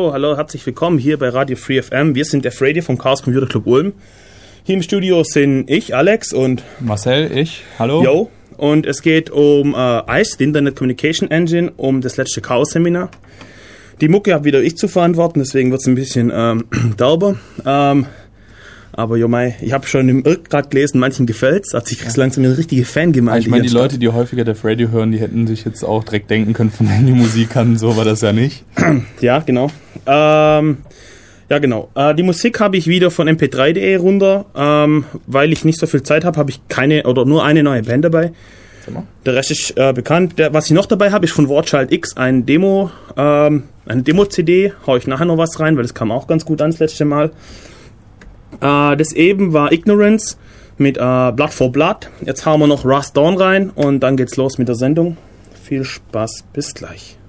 So, hallo, herzlich willkommen hier bei Radio Free FM. Wir sind der Radio vom Chaos Computer Club Ulm. Hier im Studio sind ich, Alex und Marcel, ich. Hallo. Yo. Und es geht um äh, ICE, die Internet Communication Engine, um das letzte Chaos-Seminar. Die Mucke habe wieder ich zu verantworten, deswegen wird es ein bisschen ähm, derber. Ähm, aber jo mei, ich habe schon im Irk gerade gelesen, manchen gefällt's, hat sich langsam eine richtige Fangemeinde. Ich meine, die Leute, die häufiger Def Radio hören, die hätten sich jetzt auch direkt denken können, von denen die Musik kann, so war das ja nicht. Ja, genau. Ähm, ja, genau. Äh, die Musik habe ich wieder von mp3.de runter. Ähm, weil ich nicht so viel Zeit habe, habe ich keine oder nur eine neue Band dabei. Der Rest ist äh, bekannt. Der, was ich noch dabei habe, ist von Warchild X ein Demo, ähm, eine Demo-CD. Hau ich nachher noch was rein, weil das kam auch ganz gut an das letzte Mal. Äh, das eben war Ignorance mit äh, Blood for Blood. Jetzt hauen wir noch Rust Dawn rein und dann geht's los mit der Sendung. Viel Spaß, bis gleich.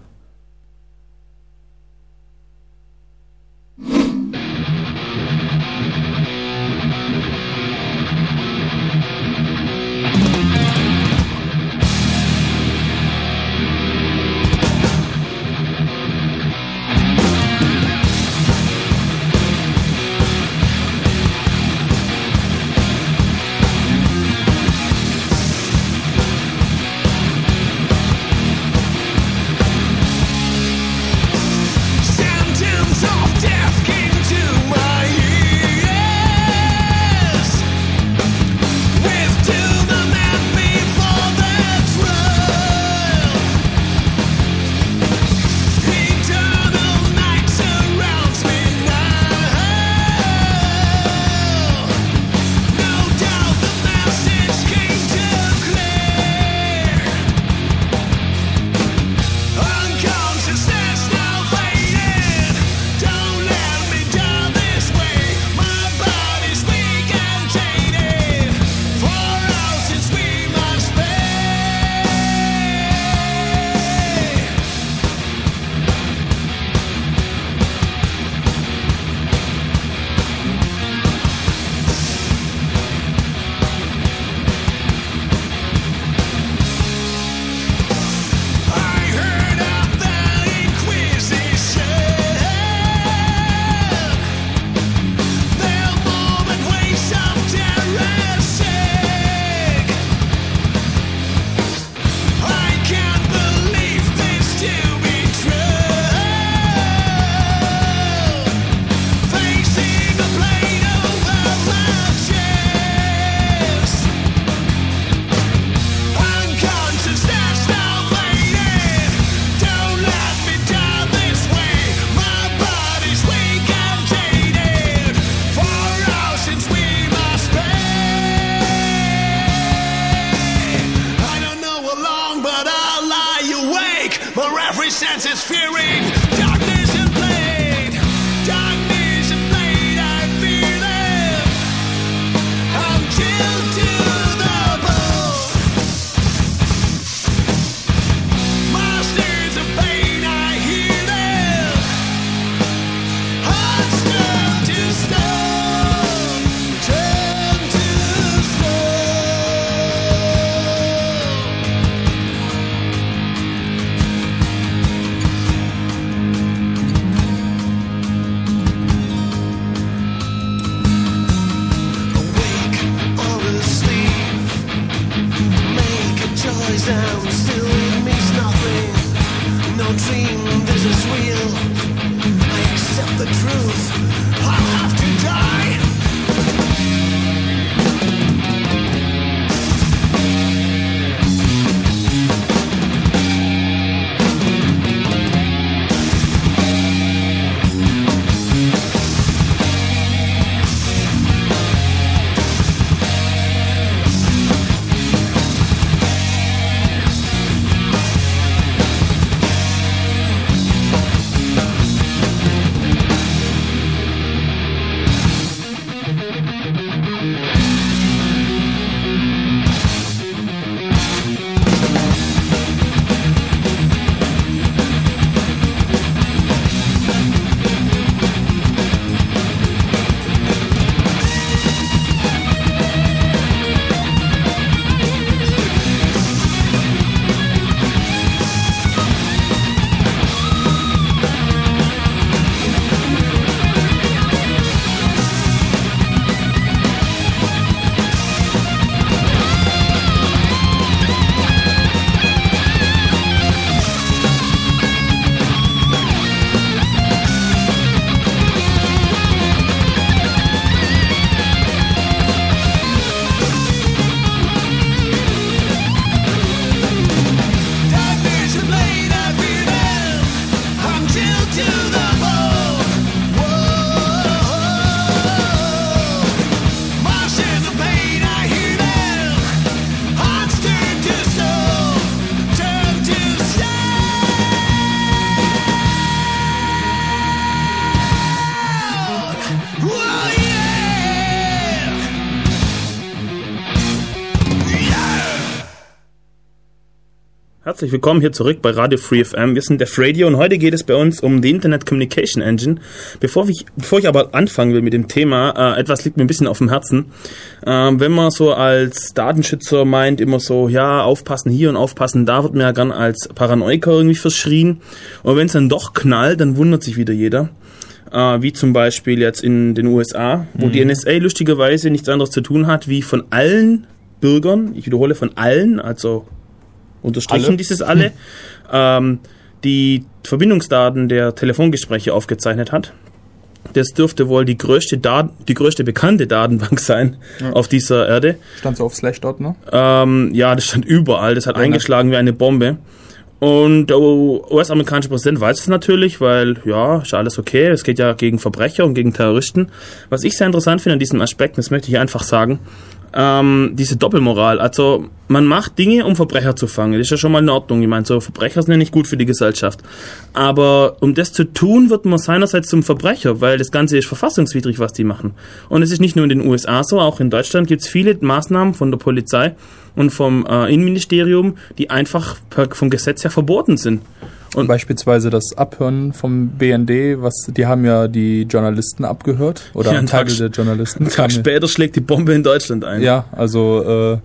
Herzlich willkommen hier zurück bei Radio Free FM. Wir sind Def Radio und heute geht es bei uns um die Internet Communication Engine. Bevor ich, bevor ich aber anfangen will mit dem Thema, äh, etwas liegt mir ein bisschen auf dem Herzen. Ähm, wenn man so als Datenschützer meint, immer so, ja, aufpassen hier und aufpassen da, wird mir ja gern als Paranoiker irgendwie verschrien. Und wenn es dann doch knallt, dann wundert sich wieder jeder. Äh, wie zum Beispiel jetzt in den USA, wo die NSA lustigerweise nichts anderes zu tun hat, wie von allen Bürgern, ich wiederhole von allen, also unterstrichen Alle? dieses alle, ähm, die Verbindungsdaten der Telefongespräche aufgezeichnet hat. Das dürfte wohl die größte, Dat die größte bekannte Datenbank sein auf dieser Erde. Stand so auf Slashdot, ne? Ähm, ja, das stand überall. Das hat Ja, ne? eingeschlagen wie eine Bombe. Und der US-amerikanische Präsident weiß es natürlich, weil, ja, ist alles okay. Es geht ja gegen Verbrecher und gegen Terroristen. Was ich sehr interessant finde an diesem Aspekt, das möchte ich einfach sagen, ähm, diese Doppelmoral. Also, man macht Dinge, um Verbrecher zu fangen. Das ist ja schon mal in Ordnung. Ich meine, so Verbrecher sind ja nicht gut für die Gesellschaft. Aber um das zu tun, wird man seinerseits zum Verbrecher, weil das Ganze ist verfassungswidrig, was die machen. Und es ist nicht nur in den USA so, auch in Deutschland gibt es viele Maßnahmen von der Polizei und vom äh, Innenministerium, die einfach per, vom Gesetz her verboten sind. Und Beispielsweise das Abhören vom BND, was die haben ja die Journalisten abgehört oder Ja, Teile Tag- der Journalisten. einen Tag später schlägt die Bombe in Deutschland ein. Ja, also äh,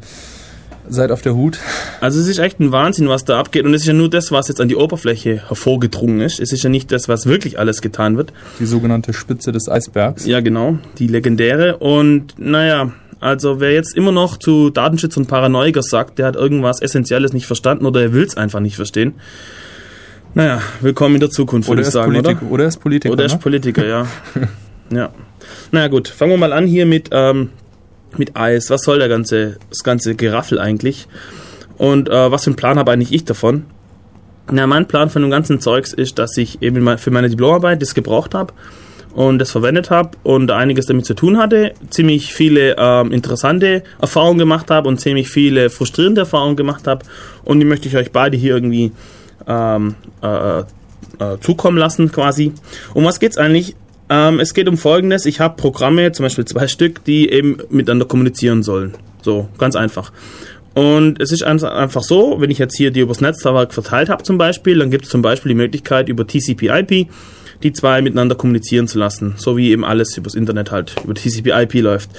seid auf der Hut. Also es ist echt ein Wahnsinn, was da abgeht. Und es ist ja nur das, was jetzt an die Oberfläche hervorgedrungen ist. Es ist ja nicht das, was wirklich alles getan wird. Die sogenannte Spitze des Eisbergs. Ja, genau, die legendäre. Und naja, also wer jetzt immer noch zu Datenschutz und Paranoiker sagt, der hat irgendwas Essentielles nicht verstanden oder er will es einfach nicht verstehen. Naja, willkommen in der Zukunft, würde ich ist sagen, Politik, oder? oder ist Politiker. Oder er ne? ist Politiker, ja. ja. Naja gut, fangen wir mal an hier mit, ähm, mit Eis. Was soll der ganze, das ganze Geraffel eigentlich? Und äh, was für einen Plan habe eigentlich ich davon? Na, mein Plan von dem ganzen Zeugs ist, dass ich eben mal für meine Diplomarbeit das gebraucht habe und das verwendet habe und einiges damit zu tun hatte, ziemlich viele ähm, interessante Erfahrungen gemacht habe und ziemlich viele frustrierende Erfahrungen gemacht habe und die möchte ich euch beide hier irgendwie ähm, äh, äh, zukommen lassen quasi. Um was geht's eigentlich? Ähm, es geht um Folgendes. Ich habe Programme, zum Beispiel zwei Stück, die eben miteinander kommunizieren sollen. So, ganz einfach. Und es ist ein- einfach so, wenn ich jetzt hier die übers Netzwerk verteilt habe zum Beispiel, dann gibt es zum Beispiel die Möglichkeit über TCP/IP die zwei miteinander kommunizieren zu lassen, so wie eben alles übers Internet halt über TCP/IP läuft.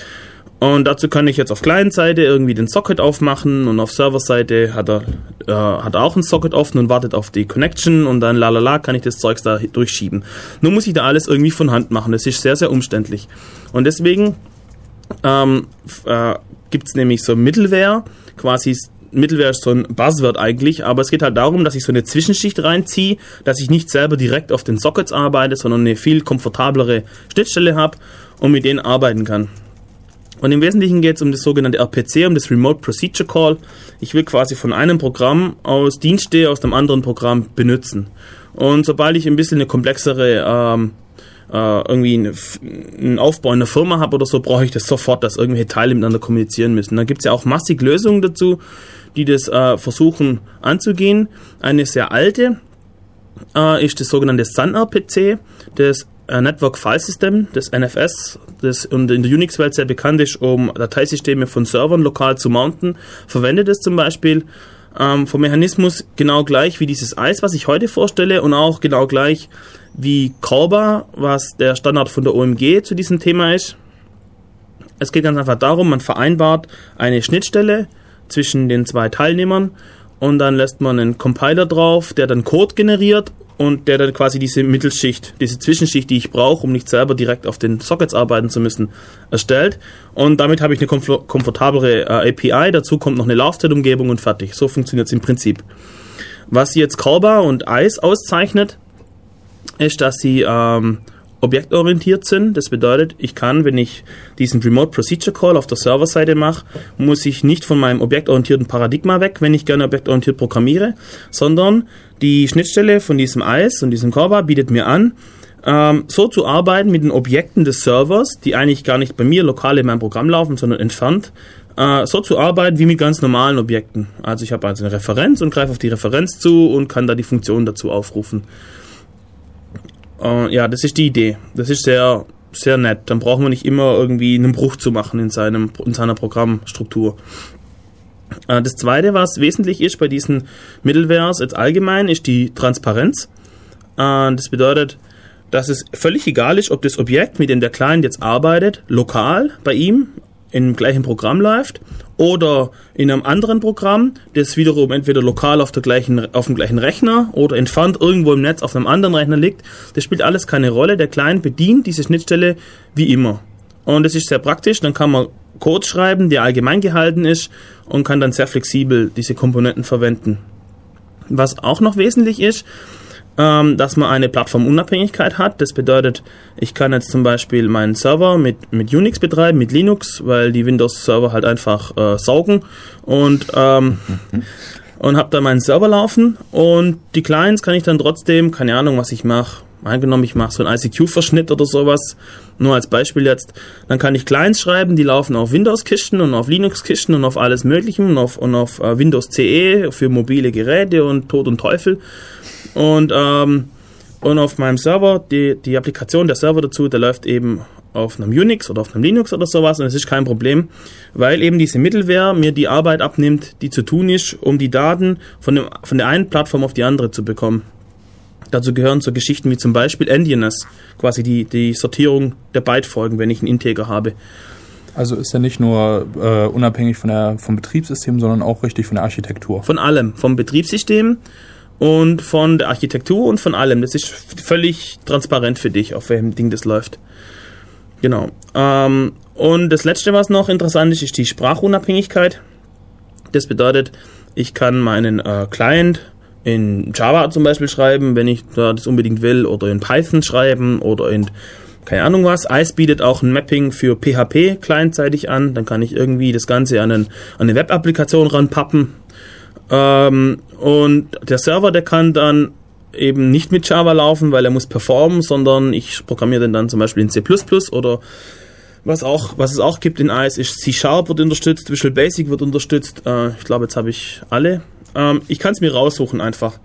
Und dazu kann ich jetzt auf Client-Seite irgendwie den Socket aufmachen und auf Server-Seite hat er, äh, hat er auch einen Socket offen und wartet auf die Connection und dann lalala kann ich das Zeugs da durchschieben. Nur muss ich da alles irgendwie von Hand machen. Das ist sehr, sehr umständlich. Und deswegen ähm, äh, gibt es nämlich so Middleware, quasi Middleware ist so ein Buzzword eigentlich, aber es geht halt darum, dass ich so eine Zwischenschicht reinziehe, dass ich nicht selber direkt auf den Sockets arbeite, sondern eine viel komfortablere Schnittstelle habe und mit denen arbeiten kann. Und im Wesentlichen geht es um das sogenannte RPC, um das Remote Procedure Call. Ich will quasi von einem Programm aus Dienste aus dem anderen Programm benutzen. Und sobald ich ein bisschen eine komplexere ähm, äh, irgendwie einen Aufbau in der Firma habe oder so, brauche ich das sofort, dass irgendwelche Teile miteinander kommunizieren müssen. Da gibt es ja auch massig Lösungen dazu, die das äh, versuchen anzugehen. Eine sehr alte äh, ist das sogenannte SunRPC, das Network File System, das NFS, das in der Unix-Welt sehr bekannt ist, um Dateisysteme von Servern lokal zu mounten, verwendet es zum Beispiel ähm, vom Mechanismus genau gleich wie dieses Eis, was ich heute vorstelle, und auch genau gleich wie Corba, was der Standard von der OMG zu diesem Thema ist. Es geht ganz einfach darum, man vereinbart eine Schnittstelle zwischen den zwei Teilnehmern und dann lässt man einen Compiler drauf, der dann Code generiert und der dann quasi diese Mittelschicht, diese Zwischenschicht, die ich brauche, um nicht selber direkt auf den Sockets arbeiten zu müssen, erstellt. Und damit habe ich eine komfort komfortablere äh, API, dazu kommt noch eine Laufzeitumgebung und fertig. So funktioniert es im Prinzip. Was jetzt Corba und ICE auszeichnet, ist, dass sie ähm, objektorientiert sind. Das bedeutet, ich kann, wenn ich diesen Remote Procedure Call auf der Serverseite mache, muss ich nicht von meinem objektorientierten Paradigma weg, wenn ich gerne objektorientiert programmiere, sondern die Schnittstelle von diesem ICE und diesem Corba bietet mir an, ähm, so zu arbeiten mit den Objekten des Servers, die eigentlich gar nicht bei mir lokal in meinem Programm laufen, sondern entfernt, äh, so zu arbeiten wie mit ganz normalen Objekten. Also ich habe also eine Referenz und greife auf die Referenz zu und kann da die Funktion dazu aufrufen. Äh, ja, das ist die Idee. Das ist sehr, sehr nett. Dann brauchen wir nicht immer irgendwie einen Bruch zu machen in, seinem, in seiner Programmstruktur. Äh, das zweite, was wesentlich ist bei diesen Middlewares jetzt allgemein, ist die Transparenz. Äh, das bedeutet, dass es völlig egal ist, ob das Objekt, mit dem der Client jetzt arbeitet, lokal bei ihm im gleichen Programm läuft oder in einem anderen Programm, das wiederum entweder lokal auf, der gleichen, auf dem gleichen Rechner oder entfernt irgendwo im Netz auf einem anderen Rechner liegt. Das spielt alles keine Rolle. Der Client bedient diese Schnittstelle wie immer. Und das ist sehr praktisch. Dann kann man Code schreiben, der allgemein gehalten ist und kann dann sehr flexibel diese Komponenten verwenden. Was auch noch wesentlich ist, ähm, dass man eine Plattformunabhängigkeit hat. Das bedeutet, ich kann jetzt zum Beispiel meinen Server mit, mit Unix betreiben, mit Linux, weil die Windows-Server halt einfach äh, saugen und ähm, und habe da meinen Server laufen und die Clients kann ich dann trotzdem, keine Ahnung, was ich mache. Angenommen, ich mache so einen ICQ-Verschnitt oder sowas, nur als Beispiel jetzt, dann kann ich Clients schreiben, die laufen auf Windows-Kisten und auf Linux-Kisten und auf alles Mögliche und auf, und auf äh, Windows CE für mobile Geräte und Tod und Teufel. Und, ähm, und auf meinem Server, die, die Applikation, der Server dazu, der läuft eben auf einem Unix oder auf einem Linux oder sowas und es ist kein Problem, weil eben diese Mittelware mir die Arbeit abnimmt, die zu tun ist, um die Daten von, dem, von der einen Plattform auf die andere zu bekommen. Dazu gehören so Geschichten wie zum Beispiel Endianness, quasi die, die Sortierung der Bytefolgen, wenn ich einen Integer habe. Also ist er nicht nur äh, unabhängig von der, vom Betriebssystem, sondern auch richtig von der Architektur. Von allem, vom Betriebssystem und von der Architektur und von allem. Das ist völlig transparent für dich, auf welchem Ding das läuft. Genau. Ähm, und das letzte, was noch interessant ist, ist die Sprachunabhängigkeit. Das bedeutet, ich kann meinen äh, Client in Java zum Beispiel schreiben, wenn ich da das unbedingt will, oder in Python schreiben oder in keine Ahnung was. ICE bietet auch ein Mapping für PHP clientseitig an. Dann kann ich irgendwie das Ganze an, einen, an eine Web-Applikation ranpappen. Ähm, und der Server, der kann dann eben nicht mit Java laufen, weil er muss performen, sondern ich programmiere den dann zum Beispiel in C++ oder was auch, was es auch gibt in ICE ist C Sharp wird unterstützt, Visual Basic wird unterstützt. Äh, ich glaube, jetzt habe ich alle. Ähm, ich kann es mir raussuchen einfach.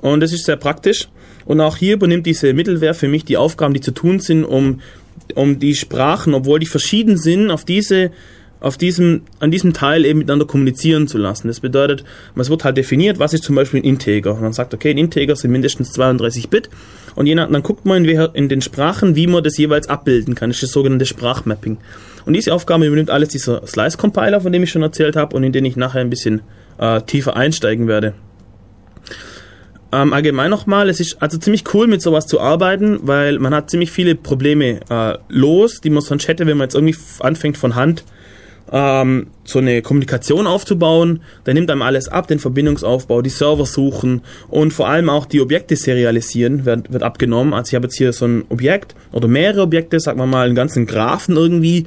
Und das ist sehr praktisch. Und auch hier übernimmt diese Mittelware für mich die Aufgaben, die zu tun sind, um, um die Sprachen, obwohl die verschieden sind, auf diese auf diesem, an diesem Teil eben miteinander kommunizieren zu lassen. Das bedeutet, es wird halt definiert, was ist zum Beispiel ein Integer. Und man sagt, okay, ein Integer sind mindestens 32 Bit. Und je nach, dann guckt man in, den Sprachen, wie man das jeweils abbilden kann. Das ist das sogenannte Sprachmapping. Und diese Aufgabe übernimmt alles dieser Slice-Compiler, von dem ich schon erzählt habe und in den ich nachher ein bisschen äh, tiefer einsteigen werde. Ähm, allgemein nochmal, es ist also ziemlich cool mit sowas zu arbeiten, weil man hat ziemlich viele Probleme äh, los, die man sonst hätte, wenn man jetzt irgendwie anfängt von Hand ähm, so eine Kommunikation aufzubauen. Der nimmt einem alles ab, den Verbindungsaufbau, die Server suchen und vor allem auch die Objekte serialisieren wird, wird abgenommen. Also ich habe jetzt hier so ein Objekt oder mehrere Objekte, sagen wir mal einen ganzen Graphen irgendwie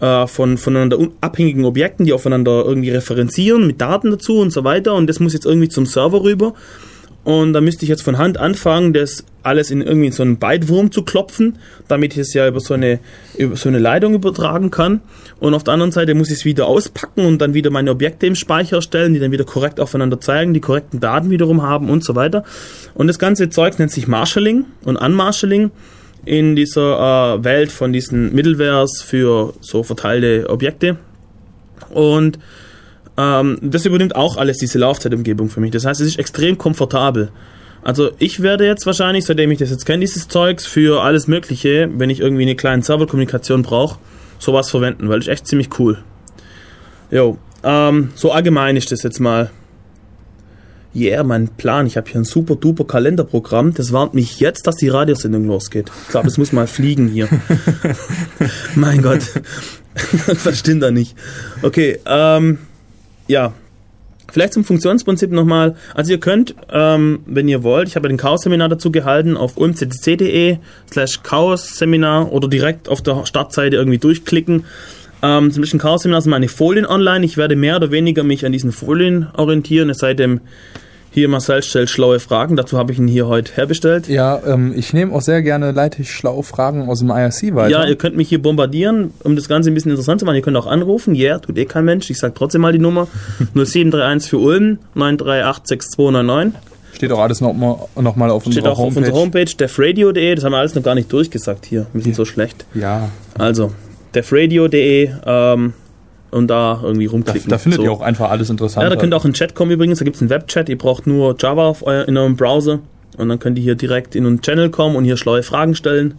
äh, von voneinander abhängigen Objekten, die aufeinander irgendwie referenzieren mit Daten dazu und so weiter und das muss jetzt irgendwie zum Server rüber. Und da müsste ich jetzt von Hand anfangen, das alles in irgendwie so einen Bytewurm zu klopfen, damit ich es ja über so eine, über so eine Leitung übertragen kann. Und auf der anderen Seite muss ich es wieder auspacken und dann wieder meine Objekte im Speicher erstellen, die dann wieder korrekt aufeinander zeigen, die korrekten Daten wiederum haben und so weiter. Und das ganze Zeug nennt sich Marshalling und Unmarshalling in dieser äh, Welt von diesen Middlewares für so verteilte Objekte. Und ähm, das übernimmt auch alles diese Laufzeitumgebung für mich. Das heißt, es ist extrem komfortabel. Also ich werde jetzt wahrscheinlich, seitdem ich das jetzt kenne, dieses Zeugs für alles Mögliche, wenn ich irgendwie eine kleine Serverkommunikation brauche, sowas verwenden, weil das ist echt ziemlich cool. Jo, ähm, so allgemein ist das jetzt mal. Yeah, mein Plan. Ich habe hier ein super duper Kalenderprogramm. Das warnt mich jetzt, dass die Radiosendung losgeht. Ich glaube, das muss mal fliegen hier. mein Gott. Was stimmt da nicht? Okay, ähm, ja, Vielleicht zum Funktionsprinzip nochmal. Also ihr könnt, ähm, wenn ihr wollt, ich habe den Chaos-Seminar dazu gehalten, auf umccc.de slash Chaos-Seminar oder direkt auf der Startseite irgendwie durchklicken. Ähm, zum Beispiel Chaos-Seminar sind meine Folien online. Ich werde mehr oder weniger mich an diesen Folien orientieren, es sei denn, hier Marcel stellt schlaue Fragen, dazu habe ich ihn hier heute herbestellt. Ja, ähm, ich nehme auch sehr gerne, leite ich schlaue Fragen aus dem IRC weiter. Ja, ihr könnt mich hier bombardieren, um das Ganze ein bisschen interessant zu machen. Ihr könnt auch anrufen, ja, yeah, tut eh kein Mensch. Ich sage trotzdem mal die Nummer. 0731 für Ulm, 9386299. Steht auch alles nochmal noch mal auf Steht unserer auch auf Homepage. unserer Homepage, defradio.de, das haben wir alles noch gar nicht durchgesagt hier. Wir sind so schlecht. Ja, Also, defradio.de, ähm, und da irgendwie Da, rumklicken. da findet So. ihr auch einfach alles interessant. Ja, da könnt ihr auch in den Chat kommen übrigens. Da gibt's einen Webchat. Ihr braucht nur Java auf euer, in eurem Browser. Und dann könnt ihr hier direkt in einen Channel kommen und hier schlaue Fragen stellen.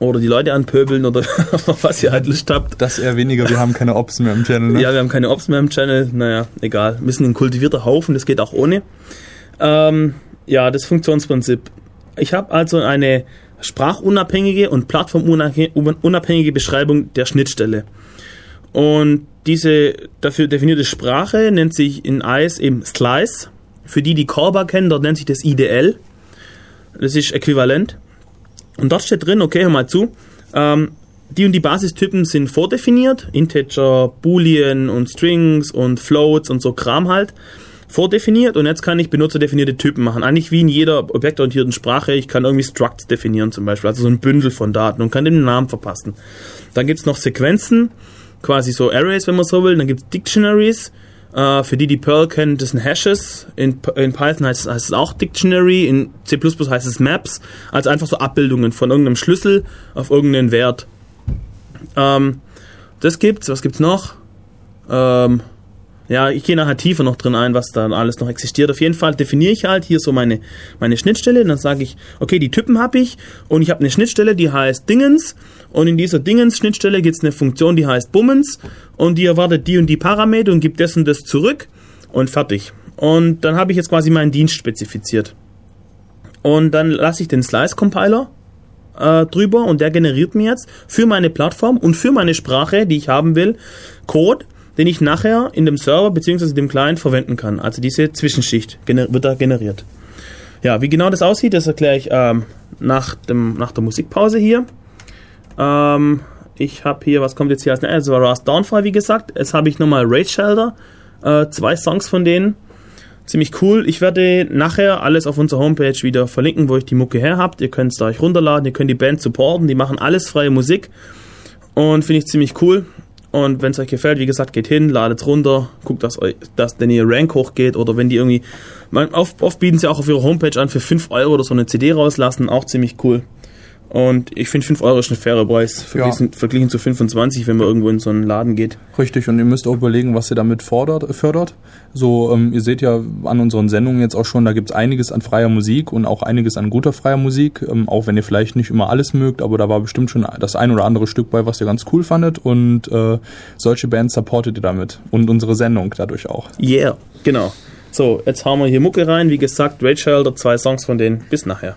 Oder die Leute anpöbeln oder was ihr halt Lust habt. das eher weniger, wir haben keine Ops mehr im Channel. Ne? Ja, wir haben keine Ops mehr im Channel. Naja, egal. Wir sind ein kultivierter Haufen. Das geht auch ohne. Ähm, ja, das Funktionsprinzip. Ich habe also eine sprachunabhängige und plattformunabhängige Beschreibung der Schnittstelle. Und diese dafür definierte Sprache nennt sich in ICE eben Slice. Für die, die Callbar kennen, dort nennt sich das IDL. Das ist äquivalent. Und dort steht drin, okay, hör mal zu, ähm, die und die Basistypen sind vordefiniert, Integer, Boolean und Strings und Floats und so Kram halt, vordefiniert und jetzt kann ich benutzerdefinierte Typen machen. Eigentlich wie in jeder objektorientierten Sprache, ich kann irgendwie Structs definieren zum Beispiel, also so ein Bündel von Daten und kann einen Namen verpassen. Dann gibt's noch Sequenzen, quasi so Arrays, wenn man so will, dann gibt's Dictionaries, äh, für die, die Perl kennen, das sind Hashes. In, in Python heißt es, heißt es auch Dictionary. In C++ heißt es Maps. Also einfach so Abbildungen von irgendeinem Schlüssel auf irgendeinen Wert. Ähm, das gibt's. Was gibt's noch? Ähm, ja, ich gehe nachher tiefer noch drin ein, was da alles noch existiert. Auf jeden Fall definiere ich halt hier so meine, meine Schnittstelle. Dann sage ich, okay, die Typen habe ich und ich habe eine Schnittstelle, die heißt Dingens. Und in dieser Dingens-Schnittstelle gibt es eine Funktion, die heißt Bummens. Und die erwartet die und die Parameter und gibt das und das zurück. Und fertig. Und dann habe ich jetzt quasi meinen Dienst spezifiziert. Und dann lasse ich den Slice-Compiler äh, drüber und der generiert mir jetzt für meine Plattform und für meine Sprache, die ich haben will, Code, den ich nachher in dem Server bzw. dem Client verwenden kann. Also diese Zwischenschicht wird da generiert. Ja, wie genau das aussieht, das erkläre ich ähm, nach, dem, nach der Musikpause hier. Ähm, ich habe hier, was kommt jetzt hier als nächstes? Das war Rust Downfall, wie gesagt. Jetzt habe ich nochmal Raid Shelter, äh, zwei Songs von denen. Ziemlich cool. Ich werde nachher alles auf unserer Homepage wieder verlinken, wo ich die Mucke her habt. Ihr könnt es da euch runterladen, ihr könnt die Band supporten, die machen alles freie Musik. Und finde ich ziemlich cool. Und wenn es euch gefällt, wie gesagt, geht hin, ladet runter, guckt, dass, euch, dass denn ihr Rank hochgeht oder wenn die irgendwie, man, oft, oft bieten sie auch auf ihrer Homepage an für 5 Euro oder so eine CD rauslassen, auch ziemlich cool. Und ich finde 5 Euro ist ein fairer Preis, verglichen, verglichen zu 25, wenn man irgendwo in so einen Laden geht. Richtig, und ihr müsst auch überlegen, was ihr damit fordert, fördert. So, ähm, ihr seht ja an unseren Sendungen jetzt auch schon, da gibt's einiges an freier Musik und auch einiges an guter freier Musik, ähm, auch wenn ihr vielleicht nicht immer alles mögt, aber da war bestimmt schon das ein oder andere Stück bei, was ihr ganz cool fandet und äh, solche Bands supportet ihr damit und unsere Sendung dadurch auch. Yeah, genau. So, jetzt hauen wir hier Mucke rein. Wie gesagt, Raid Shelter, zwei Songs von denen. Bis nachher.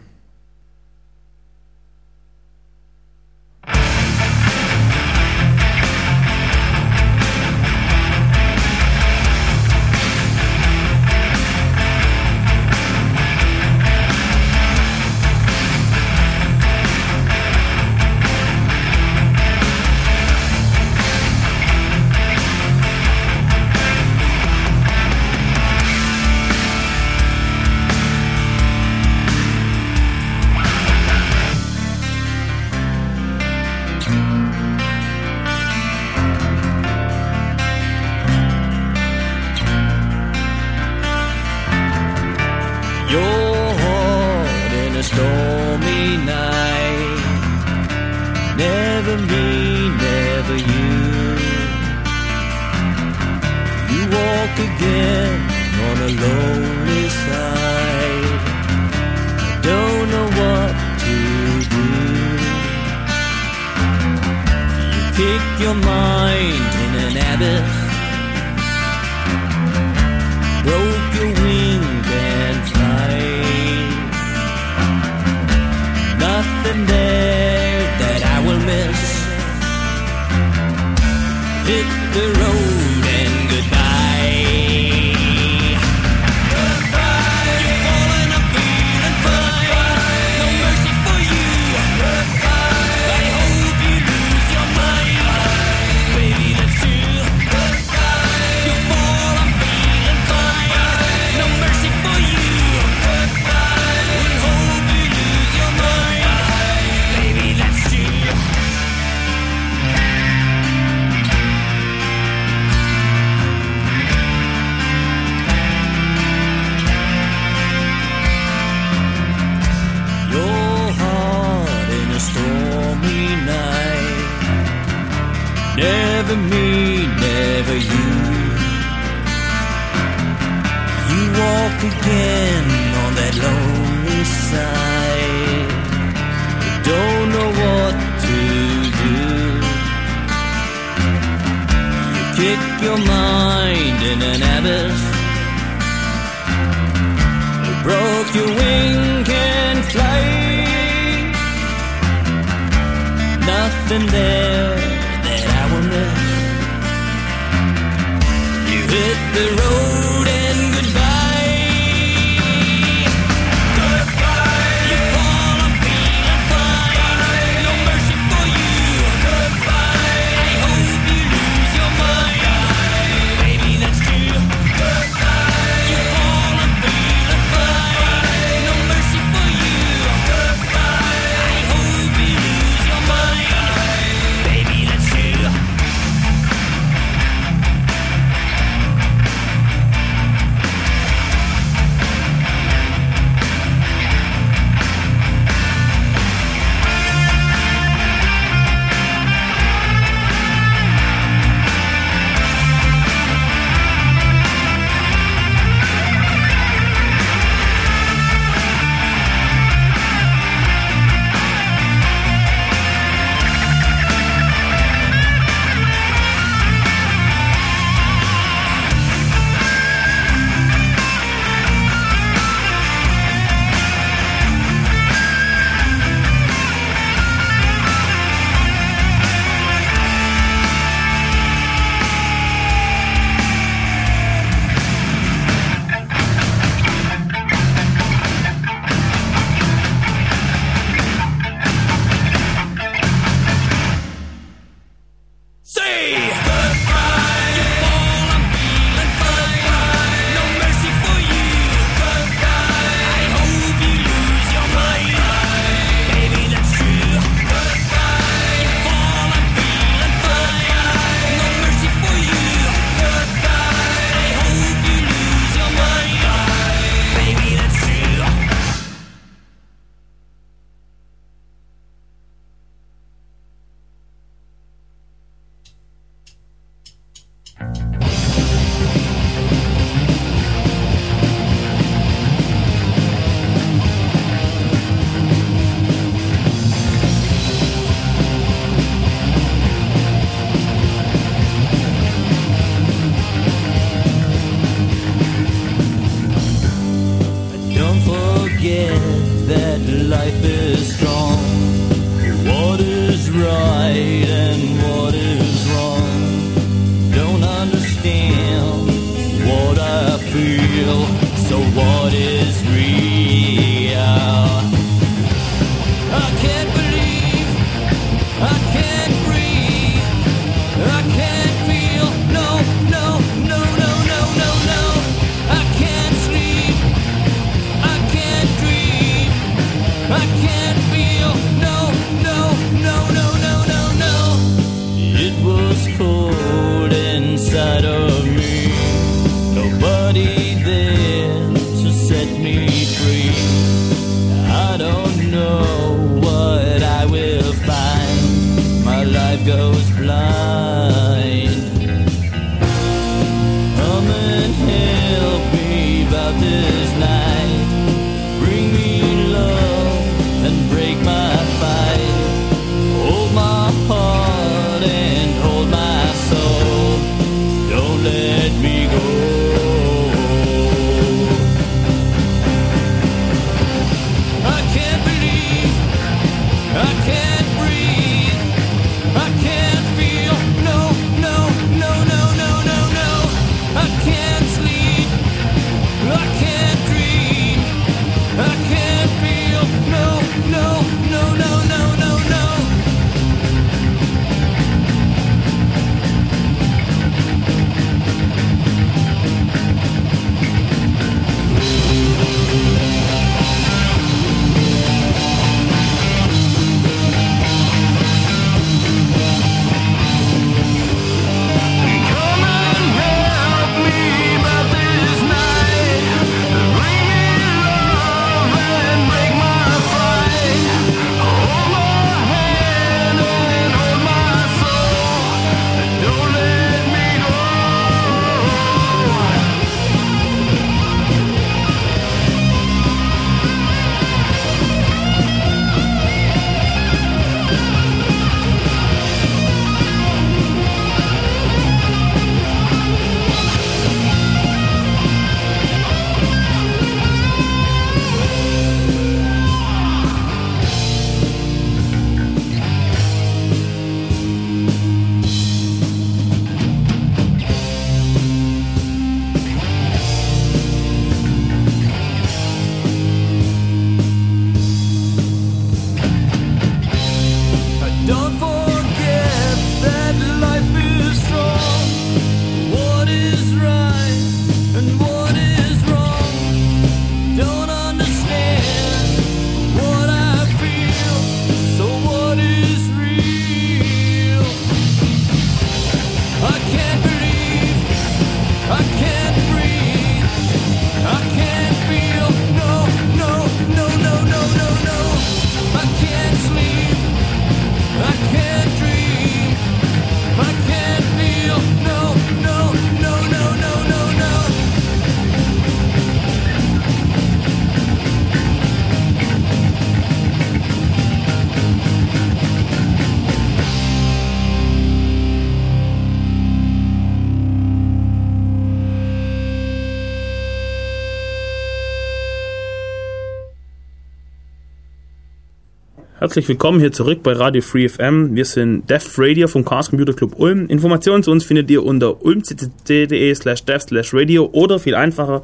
Herzlich willkommen hier zurück bei Radio Free FM. Wir sind Dev Radio vom Chaos Computer Club Ulm. Informationen zu uns findet ihr unter ulmcc.de slash dev slash radio oder viel einfacher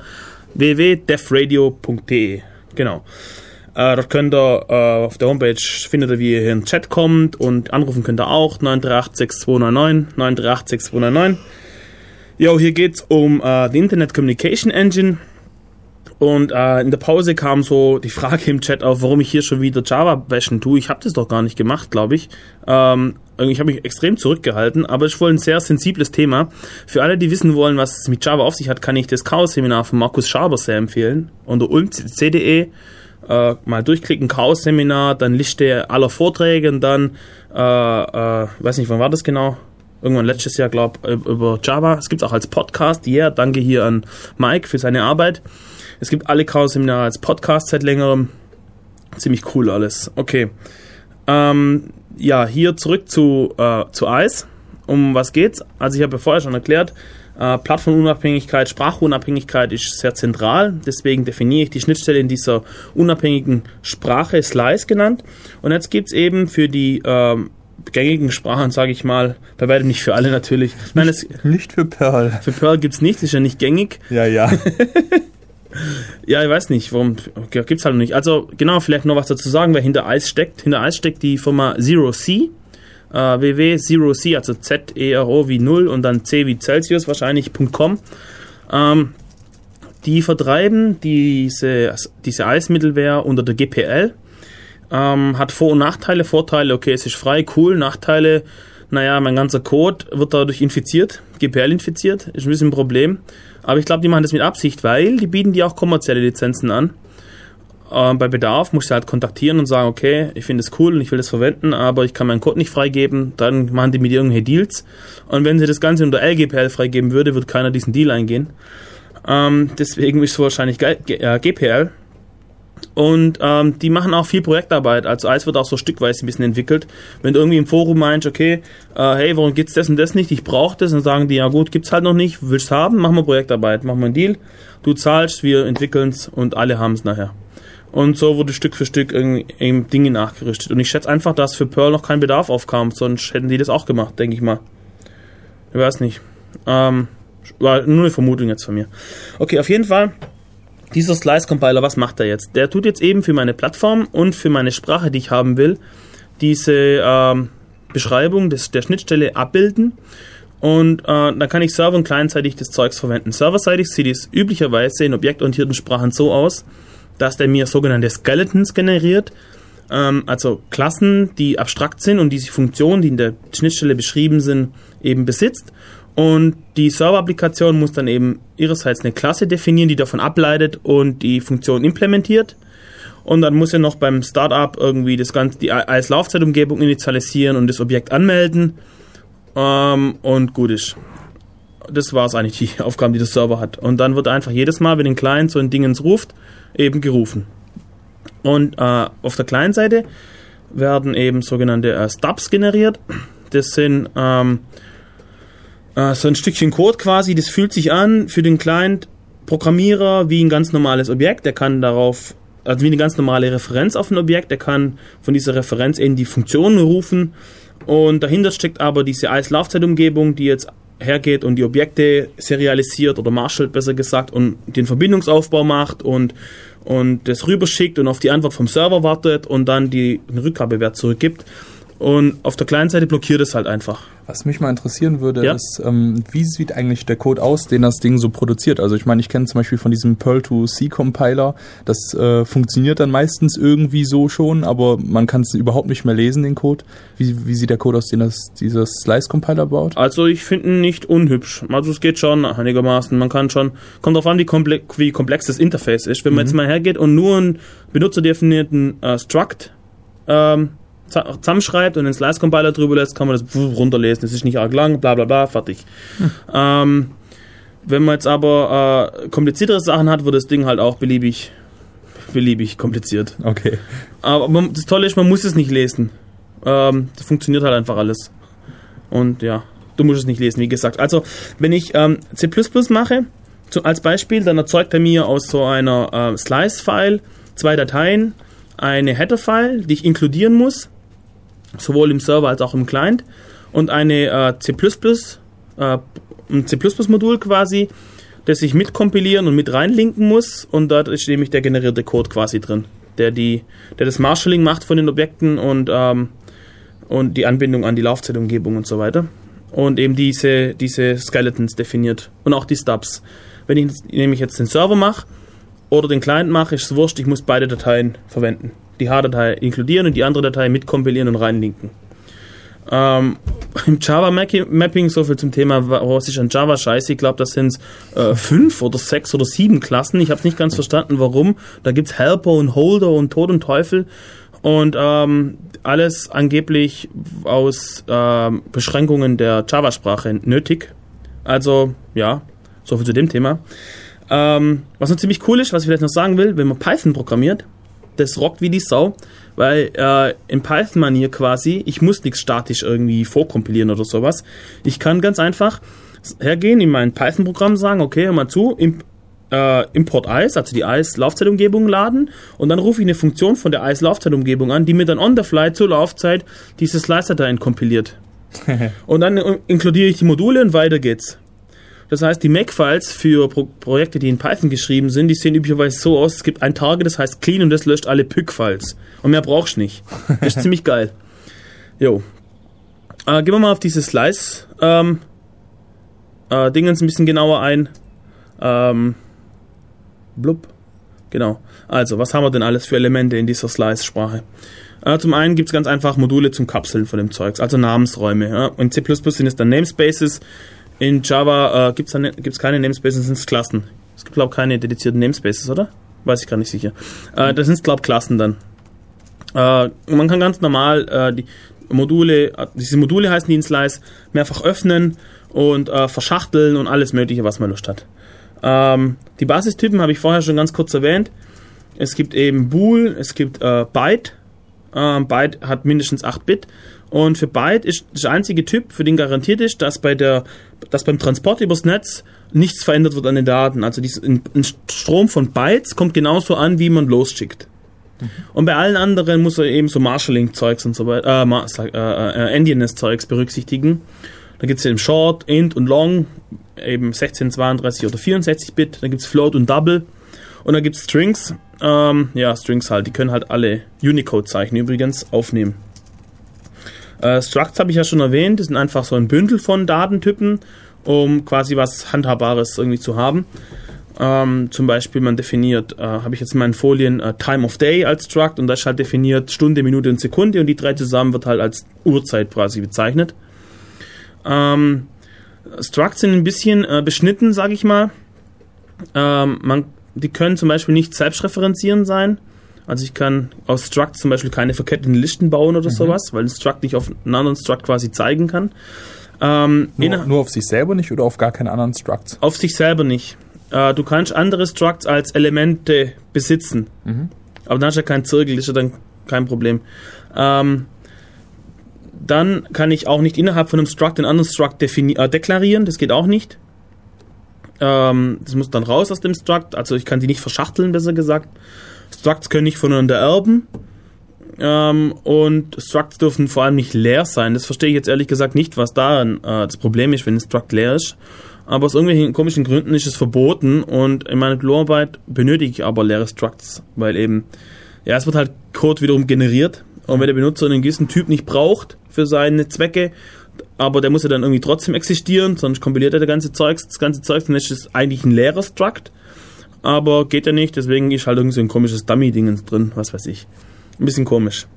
www.devradio.de. Genau. Äh, dort könnt ihr äh, auf der Homepage findet ihr, wie ihr hier in den Chat kommt und anrufen könnt ihr auch 9386299 9386299. Jo, hier geht's um äh, die Internet Communication Engine. Und äh, in der Pause kam so die Frage im Chat auf, warum ich hier schon wieder Java bashen tue. Ich habe das doch gar nicht gemacht, glaube ich. Ähm, ich habe mich extrem zurückgehalten, aber es ist wohl ein sehr sensibles Thema. Für alle, die wissen wollen, was es mit Java auf sich hat, kann ich das Chaos-Seminar von Markus Schaber sehr empfehlen. Unter ulmcc.de äh, mal durchklicken, Chaos-Seminar, dann Liste aller Vorträge und dann, äh, äh, weiß nicht, wann war das genau? Irgendwann letztes Jahr, glaube über Java. Es gibt auch als Podcast. Ja, yeah, danke hier an Mike für seine Arbeit. Es gibt alle Chaos-Seminare als Podcast seit längerem. Ziemlich cool alles. Okay. Ähm, ja, hier zurück zu, äh, zu ICE. Um was geht's? Also ich habe ja vorher schon erklärt, äh, Plattformunabhängigkeit, Sprachunabhängigkeit ist sehr zentral. Deswegen definiere ich die Schnittstelle in dieser unabhängigen Sprache Slice genannt. Und jetzt gibt's eben für die ähm, gängigen Sprachen, sage ich mal, bei weitem nicht für alle natürlich. Nein, es, Nicht für Perl. für Perl gibt's nicht, ist ja nicht gängig. Ja, ja. Ja, ich weiß nicht, warum ja, gibt's halt noch nicht. Also genau, vielleicht noch was dazu sagen, wer hinter Eis steckt. Hinter Eis steckt die Firma Zero C, äh, www also Z E R O wie null und dann C wie Celsius wahrscheinlich .com. Ähm, die vertreiben diese diese Eismittelware unter der GPL. Ähm, hat Vor- und Nachteile. Vorteile, okay, es ist frei, cool. Nachteile, naja, mein ganzer Code wird dadurch infiziert, GPL infiziert, ist ein bisschen ein Problem. Aber ich glaube, die machen das mit Absicht, weil die bieten dir auch kommerzielle Lizenzen an. Ähm, bei Bedarf musst du halt kontaktieren und sagen, okay, ich finde es cool und ich will das verwenden, aber ich kann meinen Code nicht freigeben. Dann machen die mit dir irgendwelche Deals. Und wenn sie das Ganze unter LGPL freigeben würde, wird keiner diesen Deal eingehen. Ähm, deswegen ist es wahrscheinlich GPL. Und ähm, die machen auch viel Projektarbeit. Also Eis wird auch so stückweise ein bisschen entwickelt. Wenn du irgendwie im Forum meinst, okay, äh, hey, warum gibt's das und das nicht? Ich brauche das. Dann sagen die, ja gut, gibt's halt noch nicht. Willst haben? Machen wir Projektarbeit. Machen wir einen Deal. Du zahlst, wir entwickeln's und alle haben's nachher. Und so wurde Stück für Stück irgendwie Dinge nachgerüstet. Und ich schätze einfach, dass für Perl noch kein Bedarf aufkam. Sonst hätten die das auch gemacht, denke ich mal. Ich weiß nicht. Ähm, war nur eine Vermutung jetzt von mir. Okay, auf jeden Fall dieser Slice-Compiler, was macht er jetzt? Der tut jetzt eben für meine Plattform und für meine Sprache, die ich haben will, diese ähm, Beschreibung des, der Schnittstelle abbilden. Und äh, dann kann ich server- und clientseitig das Zeugs verwenden. Serverseitig sieht es üblicherweise in objektorientierten Sprachen so aus, dass der mir sogenannte Skeletons generiert. Ähm, also Klassen, die abstrakt sind und diese Funktionen, die in der Schnittstelle beschrieben sind, eben besitzt. Und die Server-Applikation muss dann eben ihrerseits eine Klasse definieren, die davon ableitet und die Funktion implementiert. Und dann muss er noch beim Startup irgendwie das Ganze, die als Laufzeitumgebung initialisieren und das Objekt anmelden. Ähm, und gut ist. Das war es eigentlich, die Aufgaben, die der Server hat. Und dann wird einfach jedes Mal, wenn ein Client so ein Dingens ruft, eben gerufen. Und äh, auf der Client-Seite werden eben sogenannte äh, Stubs generiert. Das sind ähm, äh, so ein Stückchen Code quasi, das fühlt sich an für den Client Programmierer wie ein ganz normales Objekt. Der kann darauf, also wie eine ganz normale Referenz auf ein Objekt, der kann von dieser Referenz eben die Funktionen rufen. Und dahinter steckt aber diese Eis-Laufzeitumgebung, die jetzt hergeht und die Objekte serialisiert oder marshalt besser gesagt und den Verbindungsaufbau macht und, und das rüberschickt und auf die Antwort vom Server wartet und dann die, den Rückgabewert zurückgibt. Und auf der kleinen Seite blockiert es halt einfach. Was mich mal interessieren würde, Ja. ist, ähm, wie sieht eigentlich der Code aus, den das Ding so produziert? Also ich meine, ich kenne zum Beispiel von diesem Perl-to-C-Compiler, das äh, funktioniert dann meistens irgendwie so schon, aber man kann es überhaupt nicht mehr lesen, den Code. Wie, wie sieht der Code aus, den das, dieser Slice-Compiler baut? Also ich finde ihn nicht unhübsch. Also es geht schon einigermaßen. Man kann schon, kommt darauf an, wie, komple wie komplex das Interface ist. Wenn man jetzt mal hergeht und nur einen benutzerdefinierten äh, Struct ähm, zusammenschreibt und den Slice-Compiler drüber lässt, kann man das runterlesen. Das ist nicht arg lang, bla bla bla, fertig. Ähm, wenn man jetzt aber äh, kompliziertere Sachen hat, wird das Ding halt auch beliebig, beliebig kompliziert. Okay. Aber man, das Tolle ist, man muss es nicht lesen. Ähm, das funktioniert halt einfach alles. Und ja, du musst es nicht lesen, wie gesagt. Also, wenn ich ähm, C mache, zu, als Beispiel, dann erzeugt er mir aus so einer äh, Slice-File zwei Dateien. eine Header-File, die ich inkludieren muss, sowohl im Server als auch im Client, und eine äh, C++, äh, ein C++-Modul quasi, das ich mitkompilieren und mit reinlinken muss, und dort ist nämlich der generierte Code quasi drin, der die, der das Marshalling macht von den Objekten und ähm, und die Anbindung an die Laufzeitumgebung und so weiter. Und eben diese, diese Skeletons definiert. Und auch die Stubs. Wenn ich nämlich jetzt den Server mache oder den Client mache, ist es wurscht, ich muss beide Dateien verwenden. Die H-Datei inkludieren und die andere Datei mitkompilieren und reinlinken. Ähm, Im Java-Mapping, so viel zum Thema, was ist an Java scheiße. Ich glaube, das sind äh, fünf oder sechs oder sieben Klassen. Ich habe es nicht ganz verstanden, warum. Da gibt's Helper und Holder und Tod und Teufel. Und ähm, alles angeblich aus ähm, Beschränkungen der Java-Sprache nötig. Also, ja, so viel zu dem Thema. Ähm, was noch ziemlich cool ist, was ich vielleicht noch sagen will, wenn man Python programmiert, das rockt wie die Sau, weil äh, in Python-Manier quasi, ich muss nichts statisch irgendwie vorkompilieren oder sowas. Ich kann ganz einfach hergehen, in mein Python-Programm sagen, okay, hör mal zu, imp äh, Import ICE, also die ICE-Laufzeitumgebung laden und dann rufe ich eine Funktion von der ICE-Laufzeitumgebung an, die mir dann on the fly zur Laufzeit diese Slice-Dateien kompiliert. und dann inkludiere ich die Module und weiter geht's. Das heißt, die Make-Files für Pro Projekte, die in Python geschrieben sind, die sehen üblicherweise so aus, es gibt ein Target, das heißt clean und das löscht alle PYC-Files. Und mehr brauchst du nicht. Das ist ziemlich geil. Jo. Äh, gehen wir mal auf diese Slice ähm, äh, Dingens ein bisschen genauer ein. Ähm, blub. Genau. Also, was haben wir denn alles für Elemente in dieser Slice-Sprache? Äh, zum einen gibt es ganz einfach Module zum Kapseln von dem Zeugs, also Namensräume. Ja? In C++ sind es dann Namespaces. In Java äh, gibt es ne keine Namespaces, sind Klassen. Es gibt, glaube ich, keine dedizierten Namespaces, oder? Weiß ich gar nicht sicher. Äh, das sind, glaube ich, Klassen dann. Äh, man kann ganz normal äh, die Module, äh, diese Module heißen die in Slice, mehrfach öffnen und äh, verschachteln und alles Mögliche, was man Lust hat. Ähm, die Basistypen habe ich vorher schon ganz kurz erwähnt. Es gibt eben Bool, es gibt Byte. Ähm, Byte hat mindestens 8 Bit. Und für Byte ist der einzige Typ, für den garantiert ist, dass bei der, dass beim Transport übers Netz nichts verändert wird an den Daten. Also dies, ein, ein Strom von Bytes kommt genauso an, wie man losschickt. Und bei allen anderen muss er eben so Marshalling-Zeugs und so weiter, äh, sag- äh, äh, Endianness-Zeugs berücksichtigen. Da gibt es eben Short, Int und Long, eben 16, 32 oder 64 Bit. Dann gibt es Float und Double. Und dann gibt es Strings. Ähm, ja, Strings halt, die können halt alle Unicode-Zeichen übrigens aufnehmen. Äh, Structs habe ich ja schon erwähnt, das sind einfach so ein Bündel von Datentypen, um quasi was Handhabbares irgendwie zu haben. Ähm, zum Beispiel, man definiert, äh, habe ich jetzt in meinen Folien äh, Time of Day als Struct und das ist halt definiert Stunde, Minute und Sekunde und die drei zusammen wird halt als Uhrzeit quasi bezeichnet. Ähm, Structs sind ein bisschen äh, beschnitten, sage ich mal. Ähm, man, die können zum Beispiel nicht selbstreferenzierend sein. Also ich kann aus Struct zum Beispiel keine verketteten Listen bauen oder sowas, weil ein Struct nicht auf einen anderen Struct quasi zeigen kann. Ähm, Nur, nur auf sich selber nicht oder auf gar keine anderen Structs? auf sich selber nicht. Äh, du kannst andere Structs als Elemente besitzen. Aber dann hast du ja kein Zirkel, ist ja dann kein Problem. Ähm, dann kann ich auch nicht innerhalb von einem Struct den anderen Struct äh, deklarieren, das geht auch nicht. Ähm, das muss dann raus aus dem Struct, also ich kann die nicht verschachteln, besser gesagt. Structs können nicht voneinander erben. Ähm, und Structs dürfen vor allem nicht leer sein. Das verstehe ich jetzt ehrlich gesagt nicht, was da äh, das Problem ist, wenn ein Struct leer ist. Aber aus irgendwelchen komischen Gründen ist es verboten und in meiner Diplomarbeit benötige ich aber leere Structs, weil eben, ja, es wird halt Code wiederum generiert und wenn der Benutzer einen gewissen Typ nicht braucht für seine Zwecke, aber der muss ja dann irgendwie trotzdem existieren, sonst kompiliert er das ganze Zeugs, das ganze Zeugs, dann ist es eigentlich ein leerer Struct, aber geht ja nicht, deswegen ist halt irgendwie so ein komisches Dummy-Dingens drin, was weiß ich. Ein bisschen komisch.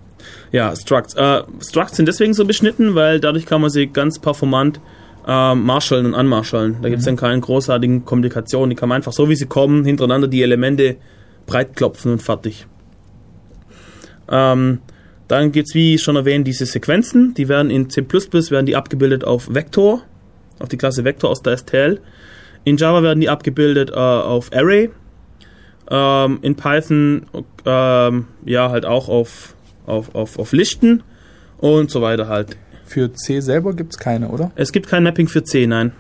Ja, Structs. Äh, Structs sind deswegen so beschnitten, weil dadurch kann man sie ganz performant äh, marschallen und anmarschallen. Da gibt es dann keine großartigen Komplikationen. Die kann man einfach so, wie sie kommen, hintereinander die Elemente breit klopfen und fertig. Ähm, dann gibt es, wie schon erwähnt, diese Sequenzen. Die werden in C++ werden die abgebildet auf Vektor, auf die Klasse Vektor aus der STL. In Java werden die abgebildet äh, auf Array. Ähm, in Python ähm, ja halt auch auf, auf, auf, auf Listen und so weiter halt. Für C selber gibt es keine, oder? Es gibt kein Mapping für C, nein.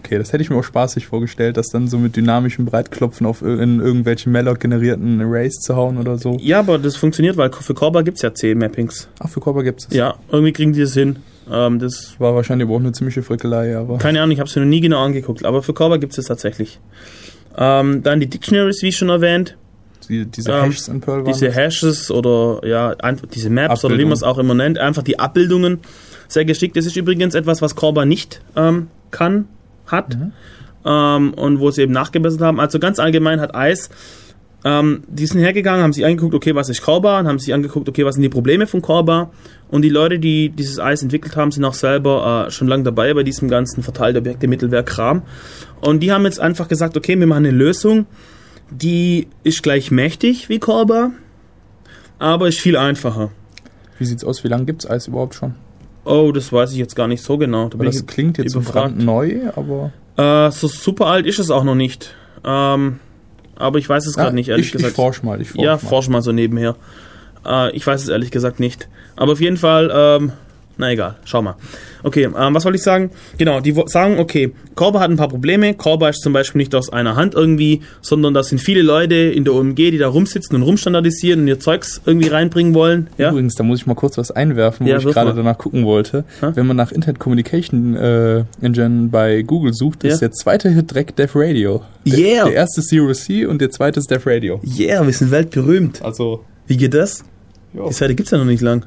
okay. Das hätte ich mir auch spaßig vorgestellt, das dann so mit dynamischem Breitklopfen auf in irgendwelche Malloc-generierten Arrays zu hauen oder so. Ja, aber das funktioniert, weil für Korba gibt's ja C-Mappings. Ach, für Korba gibt's es. Ja, irgendwie kriegen die das hin. Ähm, das War wahrscheinlich auch eine ziemliche Frickelei, aber. Keine Ahnung, ich habe es mir noch nie genau angeguckt, aber für Korba gibt es tatsächlich. Ähm, dann die Dictionaries, wie schon erwähnt, Die, diese Ähm, Hashes in Perl waren diese das? Hashes oder ja, einfach diese Maps oder wie man es auch immer nennt, einfach die Abbildungen sehr geschickt. Das ist übrigens etwas, was Korba nicht ähm, kann, hat ähm, und wo sie eben nachgebessert haben. Also ganz allgemein hat Ice, ähm, die sind hergegangen, haben sich angeguckt, okay, was ist Korba und haben sich angeguckt, okay, was sind die Probleme von Korba und die Leute, die dieses Eis entwickelt haben, sind auch selber äh, schon lange dabei bei diesem ganzen verteilte Objekte Mittelwerk Kram und die haben jetzt einfach gesagt, okay, wir machen eine Lösung, die ist gleich mächtig wie Korba, aber ist viel einfacher. Wie sieht's aus? Wie lange gibt's Eis überhaupt schon? Oh, das weiß ich jetzt gar nicht so genau. Da das klingt jetzt so überfragt. brandneu, aber. Äh, so super alt ist es auch noch nicht. Ähm, aber ich weiß es gerade Ja, nicht, ehrlich ich, gesagt. Ich forsch mal, ich forsch ja, mal. forsch mal so nebenher. Äh, ich weiß es ehrlich gesagt nicht. Aber auf jeden Fall, ähm, na egal, schau mal. Okay, ähm, was wollte ich sagen? Genau, die sagen, okay, Korba hat ein paar Probleme. Korba ist zum Beispiel nicht aus einer Hand irgendwie, sondern das sind viele Leute in der OMG, die da rumsitzen und rumstandardisieren und ihr Zeugs irgendwie reinbringen wollen. Ja, Übrigens, da muss ich mal kurz was einwerfen, wo Ja, ich gerade danach gucken wollte. Ha? Wenn man nach Internet Communication äh, Engine bei Google sucht, ist Ja. der zweite Hit direkt Def Radio. Der, Yeah. der erste ist Zero C und der zweite ist Def Radio. yeah, wir sind weltberühmt. Also, Wie geht das? ja, Die Seite gibt's ja noch nicht lang.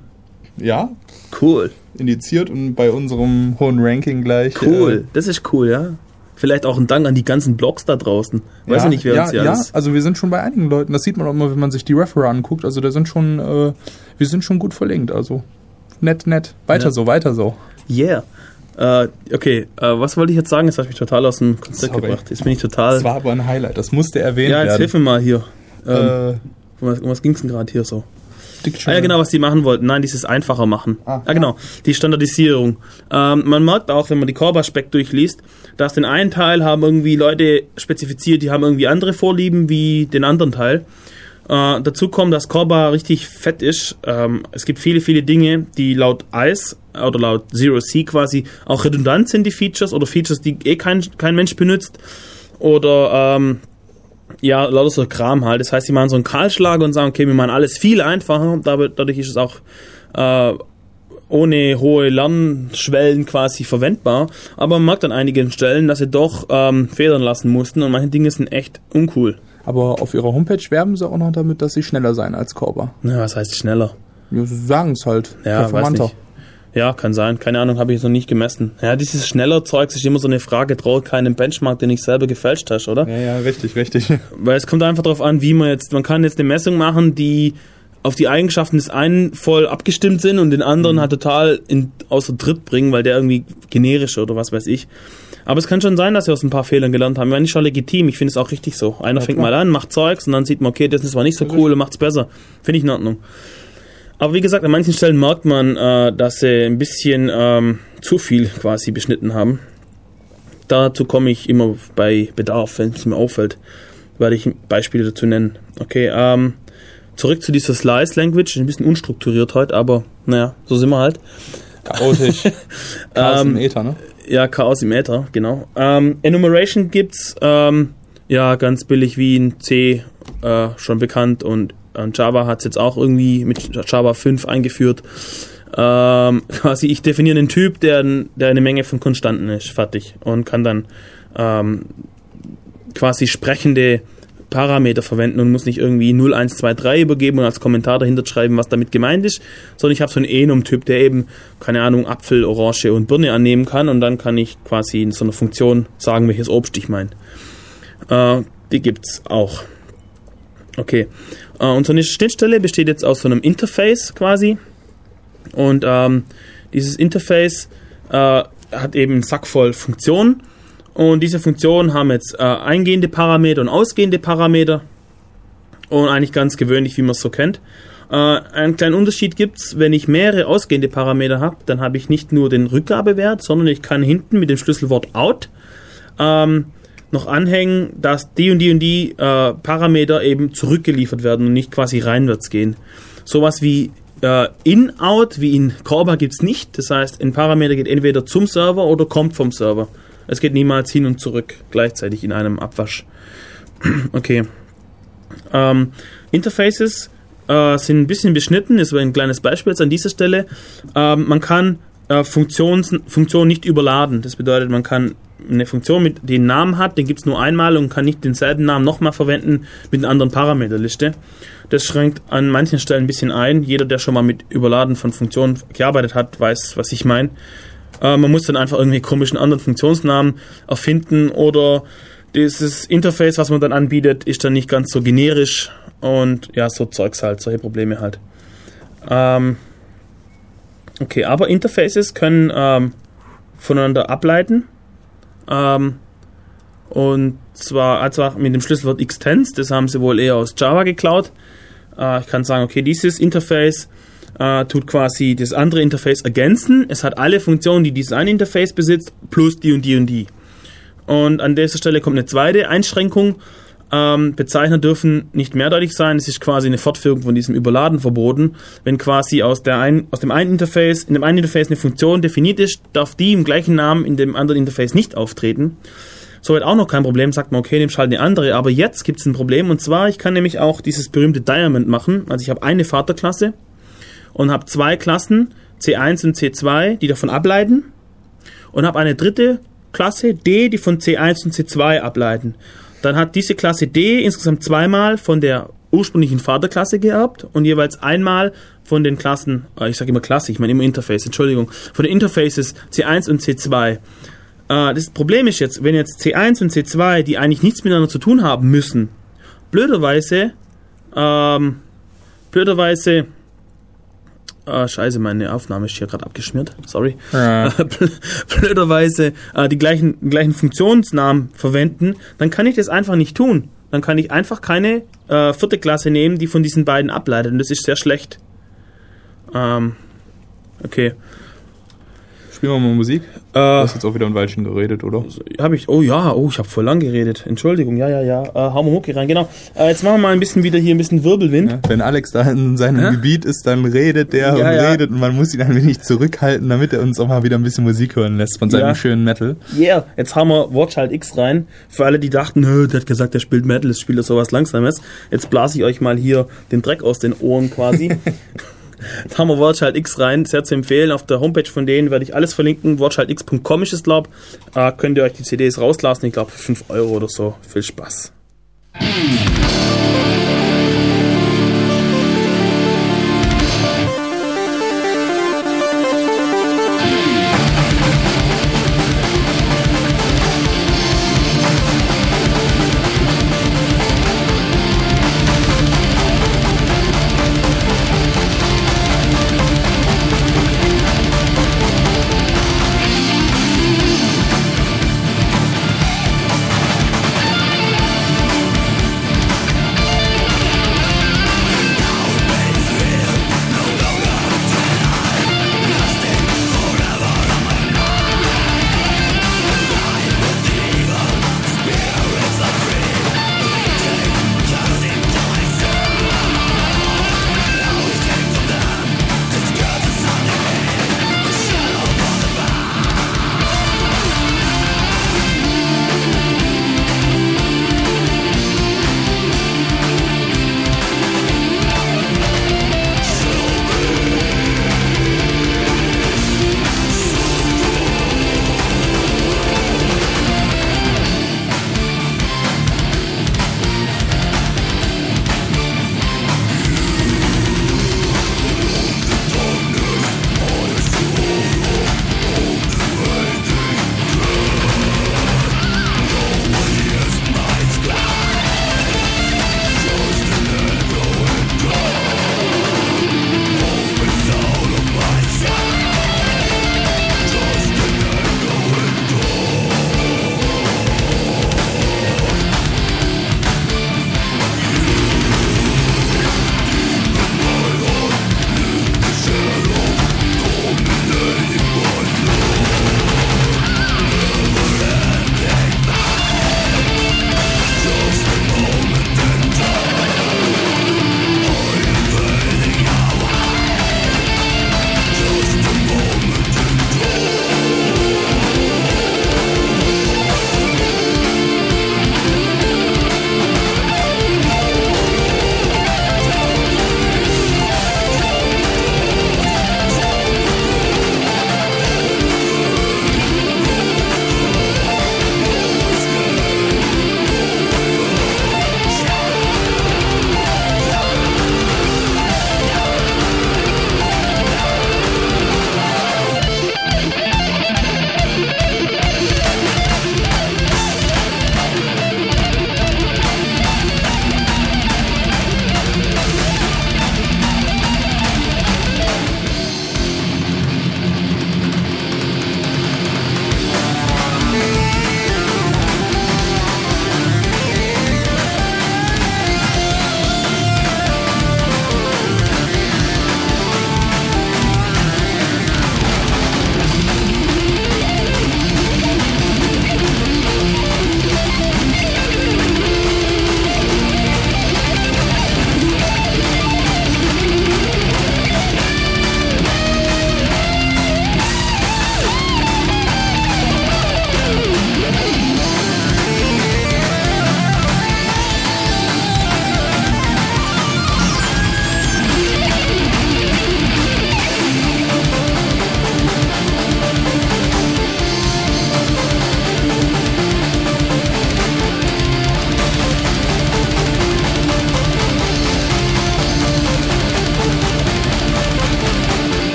Ja Cool, indiziert und bei unserem hohen Ranking gleich. cool. Das ist cool, ja. Vielleicht auch ein Dank an die ganzen Blogs da draußen. Äh, Weiß ja, ja nicht, wer ja, uns hier ja, alles... also wir sind schon bei einigen Leuten. Das sieht man auch immer, wenn man sich die Referer anguckt. Also da sind schon, äh, wir sind schon gut verlinkt. Also nett, nett. Weiter Ja. so, weiter so. Yeah. Äh, okay, äh, was wollte ich jetzt sagen? Jetzt habe ich mich total aus dem Konzept Sorry. gebracht. Jetzt bin ich total. Das war aber ein Highlight. Das musste erwähnt ja, jetzt hilf werden. mir mal hier. Ähm, Äh, um was, um was ging es denn gerade hier so? Ah Dictionary. ja, genau, was die machen wollten. Nein, dieses einfacher machen. Ah, Ah, genau, die Standardisierung. Ähm, man merkt auch, wenn man die Korba-Spec durchliest, dass den einen Teil haben irgendwie Leute spezifiziert, die haben irgendwie andere Vorlieben wie den anderen Teil. Äh, dazu kommt, dass Korba richtig fett ist. Ähm, es gibt viele, viele Dinge, die laut ICE oder laut Zero C quasi auch redundant sind, die Features, oder Features, die eh kein, kein Mensch benutzt. Oder ähm, ja, lauter so Kram halt. Das heißt, sie machen so einen Kahlschlag und sagen, okay, wir machen alles viel einfacher. Dadurch dadurch ist es auch äh, ohne hohe Lernschwellen quasi verwendbar. Aber man merkt an einigen Stellen, dass sie doch ähm, federn lassen mussten und manche Dinge sind echt uncool. Aber auf ihrer Homepage werben sie auch noch damit, dass sie schneller sein als Korba. Na, was heißt schneller? Ja, sie sagen es halt. Ja, weiß Performanter. nicht. Ja, kann sein. Keine Ahnung, habe ich noch nicht gemessen. Ja, dieses schneller Zeugs ist immer so eine Frage, traut keinem Benchmark, den ich selber gefälscht hast, oder? Ja, ja, richtig, richtig. Weil es kommt einfach darauf an, wie man jetzt, man kann jetzt eine Messung machen, die auf die Eigenschaften des einen voll abgestimmt sind und den anderen halt total in, außer Tritt bringen, weil der irgendwie generisch oder was weiß ich. Aber es kann schon sein, dass wir aus ein paar Fehlern gelernt haben. Wenn nicht schon legitim, ich finde es auch richtig so. Einer Ja, fängt klar. mal an, macht Zeugs und dann sieht man, okay, das ist zwar nicht so cool und macht's besser. Finde ich in Ordnung. Aber wie gesagt, an manchen Stellen merkt man, äh, dass sie ein bisschen ähm, zu viel quasi beschnitten haben. Dazu komme ich immer bei Bedarf, wenn es mir auffällt, werde ich Beispiele dazu nennen. Okay, ähm, zurück zu dieser Slice Language, ein bisschen unstrukturiert heute, aber naja, so sind wir halt. Chaotisch. Chaos im Ähm, Äther, ne? Ja, Chaos im Äther, genau. Ähm, Enumeration gibt's, ähm, ja, ganz billig wie in C äh, schon bekannt und Java hat's jetzt auch irgendwie mit Java 5 eingeführt. Ähm, quasi, ich definiere einen Typ, der, der eine Menge von Konstanten ist, fertig. Und kann dann ähm, quasi sprechende Parameter verwenden und muss nicht irgendwie 0, 1, 2, 3 übergeben und als Kommentar dahinter schreiben, was damit gemeint ist, sondern ich habe so einen Enum-Typ, der eben, keine Ahnung, Apfel, Orange und Birne annehmen kann und dann kann ich quasi in so einer Funktion sagen, welches Obst ich meine. Äh, die gibt's auch. Okay. Äh, und so eine Schnittstelle besteht jetzt aus so einem Interface quasi. Und ähm, dieses Interface äh, hat eben einen Sack voll Funktionen. Und diese Funktionen haben jetzt äh, eingehende Parameter und ausgehende Parameter. Und eigentlich ganz gewöhnlich, wie man es so kennt. Äh, einen kleinen Unterschied gibt's, wenn ich mehrere ausgehende Parameter habe, dann habe ich nicht nur den Rückgabewert, sondern ich kann hinten mit dem Schlüsselwort out ähm, noch anhängen, dass die und die und die äh, Parameter eben zurückgeliefert werden und nicht quasi reinwärts gehen. Sowas wie äh, In-Out, wie in Corba gibt's nicht. Das heißt, ein Parameter geht entweder zum Server oder kommt vom Server. Es geht niemals hin und zurück gleichzeitig in einem Abwasch. okay. Ähm, Interfaces äh, sind ein bisschen beschnitten, ist aber ein kleines Beispiel jetzt an dieser Stelle. Ähm, man kann äh, Funktions, Funktionen nicht überladen. Das bedeutet, man kann eine Funktion, mit einen Namen hat, den gibt es nur einmal und kann nicht denselben Namen nochmal verwenden mit einer anderen Parameterliste. Das schränkt an manchen Stellen ein bisschen ein. Jeder, der schon mal mit Überladen von Funktionen gearbeitet hat, weiß, was ich meine. Äh, man muss dann einfach irgendwie komischen anderen Funktionsnamen erfinden oder dieses Interface, was man dann anbietet, ist dann nicht ganz so generisch und ja, so Zeugs halt, solche Probleme halt. Ähm, okay, aber Interfaces können ähm, voneinander ableiten. Ähm, und zwar einfach mit dem Schlüsselwort Extends, das haben sie wohl eher aus Java geklaut. Äh, ich kann sagen, okay, dieses Interface äh, tut quasi das andere Interface ergänzen. Es hat alle Funktionen, die dieses eine Interface besitzt, plus die und die und die. Und an dieser Stelle kommt eine zweite Einschränkung. Ähm, Bezeichner dürfen nicht mehrdeutig sein. Es ist quasi eine Fortführung von diesem Überladen verboten. Wenn quasi aus, der ein, aus dem einen Interface, in dem einen Interface eine Funktion definiert ist, darf die im gleichen Namen in dem anderen Interface nicht auftreten. Soweit auch noch kein Problem, sagt man, okay, nimm halt eine andere. Aber jetzt gibt es ein Problem und zwar, ich kann nämlich auch dieses berühmte Diamond machen. Also ich habe eine Vaterklasse und habe zwei Klassen, C1 und C2, die davon ableiten und habe eine dritte Klasse D, die von C1 und C2 ableiten. Dann hat diese Klasse D insgesamt zweimal von der ursprünglichen Vaterklasse geerbt und jeweils einmal von den Klassen, äh, ich sage immer Klasse, ich meine immer Interface, Entschuldigung, von den Interfaces C1 und C2. Äh, das Problem ist jetzt, wenn jetzt C1 und C2, die eigentlich nichts miteinander zu tun haben müssen, blöderweise, ähm, blöderweise Ah, scheiße, meine Aufnahme ist hier gerade abgeschmiert. Sorry. Ja. Blöderweise äh, die gleichen, gleichen Funktionsnamen verwenden, dann kann ich das einfach nicht tun. Dann kann ich einfach keine äh, vierte Klasse nehmen, die von diesen beiden ableitet. Und das ist sehr schlecht. Ähm, okay. Spielen wir mal Musik? Äh, Du hast jetzt auch wieder ein Weilchen geredet, oder? habe ich. Oh ja, oh, ich habe voll lang geredet. Entschuldigung, ja, ja, ja. Äh, hauen wir Mucki rein, genau. Äh, jetzt machen wir mal ein bisschen wieder hier ein bisschen Wirbelwind. Ja, wenn Alex da in seinem Ja? Gebiet ist, dann redet der Ja, und redet und man muss ihn ein wenig zurückhalten, damit er uns auch mal wieder ein bisschen Musik hören lässt von seinem schönen Metal. Yeah, jetzt haben wir Watchhalt X rein. Für alle, die dachten, Nö, der hat gesagt, der spielt Metal, das spielt er sowas Langsames. Jetzt blase ich euch mal hier den Dreck aus den Ohren quasi. Jetzt haben wir Watchhalt X rein, sehr zu empfehlen. Auf der Homepage von denen werde ich alles verlinken. Watchhaltx.com ist es, glaub. Äh, könnt ihr euch die CDs rauslassen, ich glaube für 5 Euro oder so. Viel Spaß.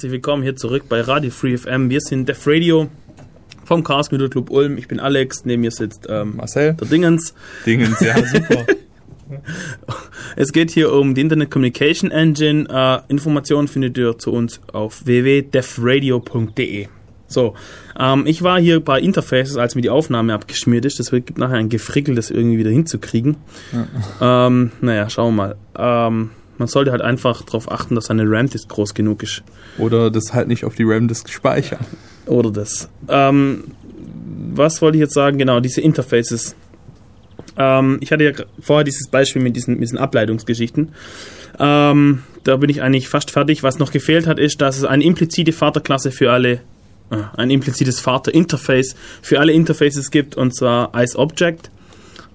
Herzlich willkommen hier zurück bei Radio Free FM. Wir sind Def Radio vom Chaos Computer Club Ulm. Ich bin Alex, neben mir sitzt ähm, Marcel. der Dingens. Dingens, ja, super. Es geht hier um die Internet Communication Engine. Äh, Informationen findet ihr zu uns auf www.defradio.de. So, ähm, ich war hier bei Interfaces, als mir die Aufnahme abgeschmiert ist. Das gibt nachher ein Gefrickel, das irgendwie wieder hinzukriegen. Ähm, naja, schauen wir mal. Ähm, man sollte halt einfach darauf achten, dass seine RAM-Disk groß genug ist. Oder das halt nicht auf die RAM-Disk speichern. Oder das. Ähm, was wollte ich jetzt sagen? Genau, diese Interfaces. Ähm, ich hatte ja vorher dieses Beispiel mit diesen, mit diesen Ableitungsgeschichten. Ähm, da bin ich eigentlich fast fertig. Was noch gefehlt hat, ist, dass es eine implizite Vaterklasse für alle, äh, ein implizites Vaterinterface für alle Interfaces gibt, und zwar als Object.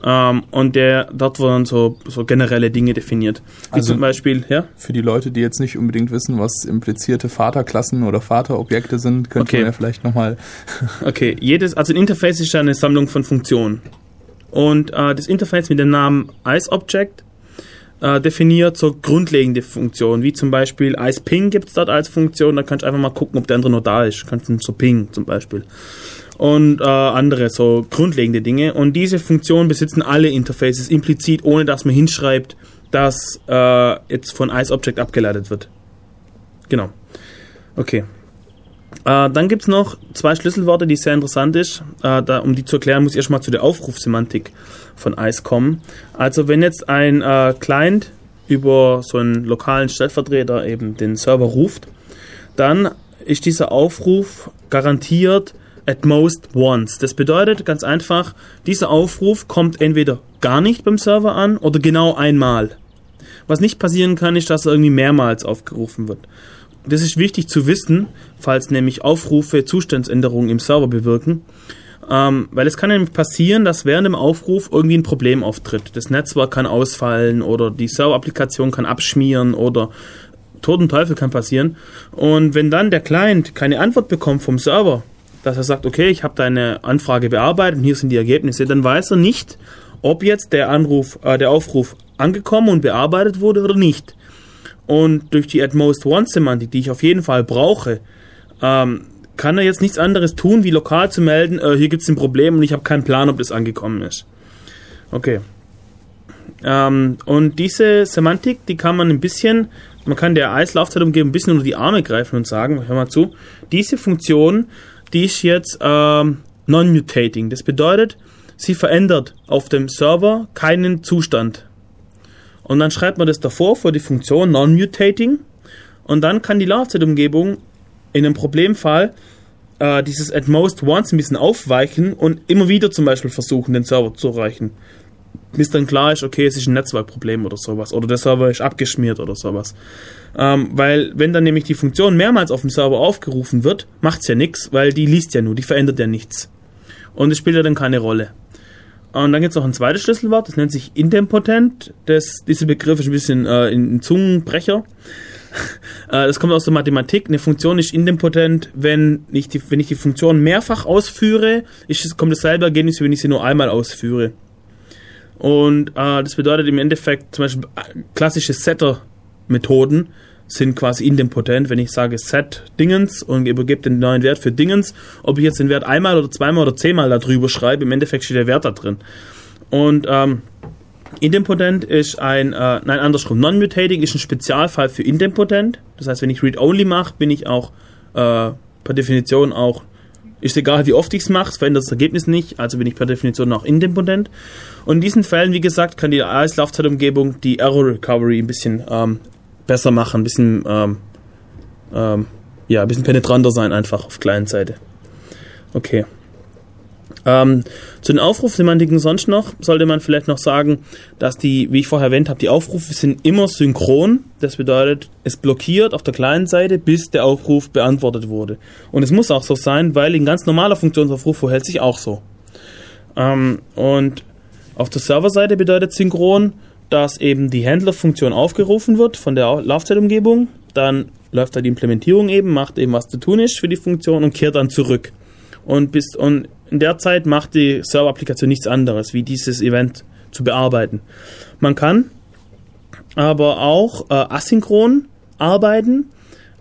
Ähm, und der, dort wurden so, so generelle Dinge definiert. Wie Also- zum Beispiel, ja? Für die Leute, die jetzt nicht unbedingt wissen, was implizierte Vaterklassen oder Vaterobjekte sind, könnte Okay. man ja vielleicht nochmal. Okay, jedes, also ein Interface ist ja eine Sammlung von Funktionen. Und äh, das Interface mit dem Namen IceObject äh, definiert so grundlegende Funktionen, wie zum Beispiel IcePing gibt es dort als Funktion, da kannst du einfach mal gucken, ob der andere noch da ist. Kannst du so ping zum Beispiel. Und äh, andere so grundlegende Dinge. Und diese Funktionen besitzen alle Interfaces implizit, ohne dass man hinschreibt, dass äh, jetzt von IceObject abgeleitet wird. Genau. Okay. Äh, dann gibt es noch zwei Schlüsselworte, die sehr interessant ist. Äh, da, um die zu erklären, muss ich erstmal zu der Aufrufsemantik von ICE kommen. Also wenn jetzt ein äh, Client über so einen lokalen Stellvertreter eben den Server ruft, dann ist dieser Aufruf garantiert at most once. Das bedeutet ganz einfach, dieser Aufruf kommt entweder gar nicht beim Server an oder genau einmal. Was nicht passieren kann, ist, dass er irgendwie mehrmals aufgerufen wird. Das ist wichtig zu wissen, falls nämlich Aufrufe Zustandsänderungen im Server bewirken. Ähm, weil es kann nämlich passieren, dass während dem Aufruf irgendwie ein Problem auftritt. Das Netzwerk kann ausfallen oder die Server-Applikation kann abschmieren oder Tod und Teufel kann passieren. Und wenn dann der Client keine Antwort bekommt vom Server, dass er sagt, okay, ich habe deine Anfrage bearbeitet und hier sind die Ergebnisse, dann weiß er nicht, ob jetzt der Anruf, äh, der Aufruf angekommen und bearbeitet wurde oder nicht. Und durch die at most once Semantik, die ich auf jeden Fall brauche, ähm, kann er jetzt nichts anderes tun, wie lokal zu melden, äh, hier gibt es ein Problem und ich habe keinen Plan, ob das angekommen ist. Okay. Ähm, und diese Semantik, die kann man ein bisschen, man kann der Eislaufzeitumgebung ein bisschen unter die Arme greifen und sagen, hör mal zu, diese Funktion, die ist jetzt ähm, non-mutating. Das bedeutet, sie verändert auf dem Server keinen Zustand. Und dann schreibt man das davor vor die Funktion non-mutating und dann kann die Laufzeitumgebung in einem Problemfall äh, dieses at most once ein bisschen aufweichen und immer wieder zum Beispiel versuchen, den Server zu erreichen. Bis dann klar ist, okay, es ist ein Netzwerkproblem oder sowas. Oder der Server ist abgeschmiert oder sowas. Ähm, weil, wenn dann nämlich die Funktion mehrmals auf dem Server aufgerufen wird, macht's ja nichts, weil die liest ja nur, die verändert ja nichts. Und es spielt ja dann keine Rolle. Und dann gibt es noch ein zweites Schlüsselwort, das nennt sich idempotent. Das, dieser Begriff ist ein bisschen äh, ein Zungenbrecher. Äh, das kommt aus der Mathematik. Eine Funktion ist idempotent, wenn ich die, wenn ich die Funktion mehrfach ausführe, ist, kommt dasselbe Ergebnis, wenn ich sie nur einmal ausführe. Und äh, das bedeutet im Endeffekt zum Beispiel äh, klassische Setter-Methoden sind quasi idempotent, wenn ich sage set Dingens und übergebe den neuen Wert für Dingens, ob ich jetzt den Wert einmal oder zweimal oder zehnmal da drüber schreibe, im Endeffekt steht der Wert da drin. Und ähm, idempotent ist ein, äh, nein, andersrum, non-mutating ist ein Spezialfall für idempotent. Das heißt, wenn ich read-only mache, bin ich auch äh, per Definition auch, ist egal wie oft ich es mache, es verändert das Ergebnis nicht, also bin ich per Definition auch idempotent. Und in diesen Fällen, wie gesagt, kann die AS-Laufzeitumgebung die Error Recovery ein bisschen ähm, besser machen, ein bisschen, ähm, ähm, ja, ein bisschen penetranter sein einfach auf Client-Seite. Okay. Ähm, zu den Aufrufsemantiken sonst noch sollte man vielleicht noch sagen, dass die, wie ich vorher erwähnt habe, die Aufrufe sind immer synchron. Das bedeutet, es blockiert auf der Client-Seite, bis der Aufruf beantwortet wurde. Und es muss auch so sein, weil ein ganz normaler Funktionsaufruf verhält sich auch so. Ähm, und auf der Serverseite bedeutet synchron, dass eben die Handler-Funktion aufgerufen wird von der Laufzeitumgebung. Dann läuft da die Implementierung eben, macht eben was zu tun ist für die Funktion und kehrt dann zurück. Und, bis, und in der Zeit macht die Server-Applikation nichts anderes, wie dieses Event zu bearbeiten. Man kann aber auch äh, asynchron arbeiten.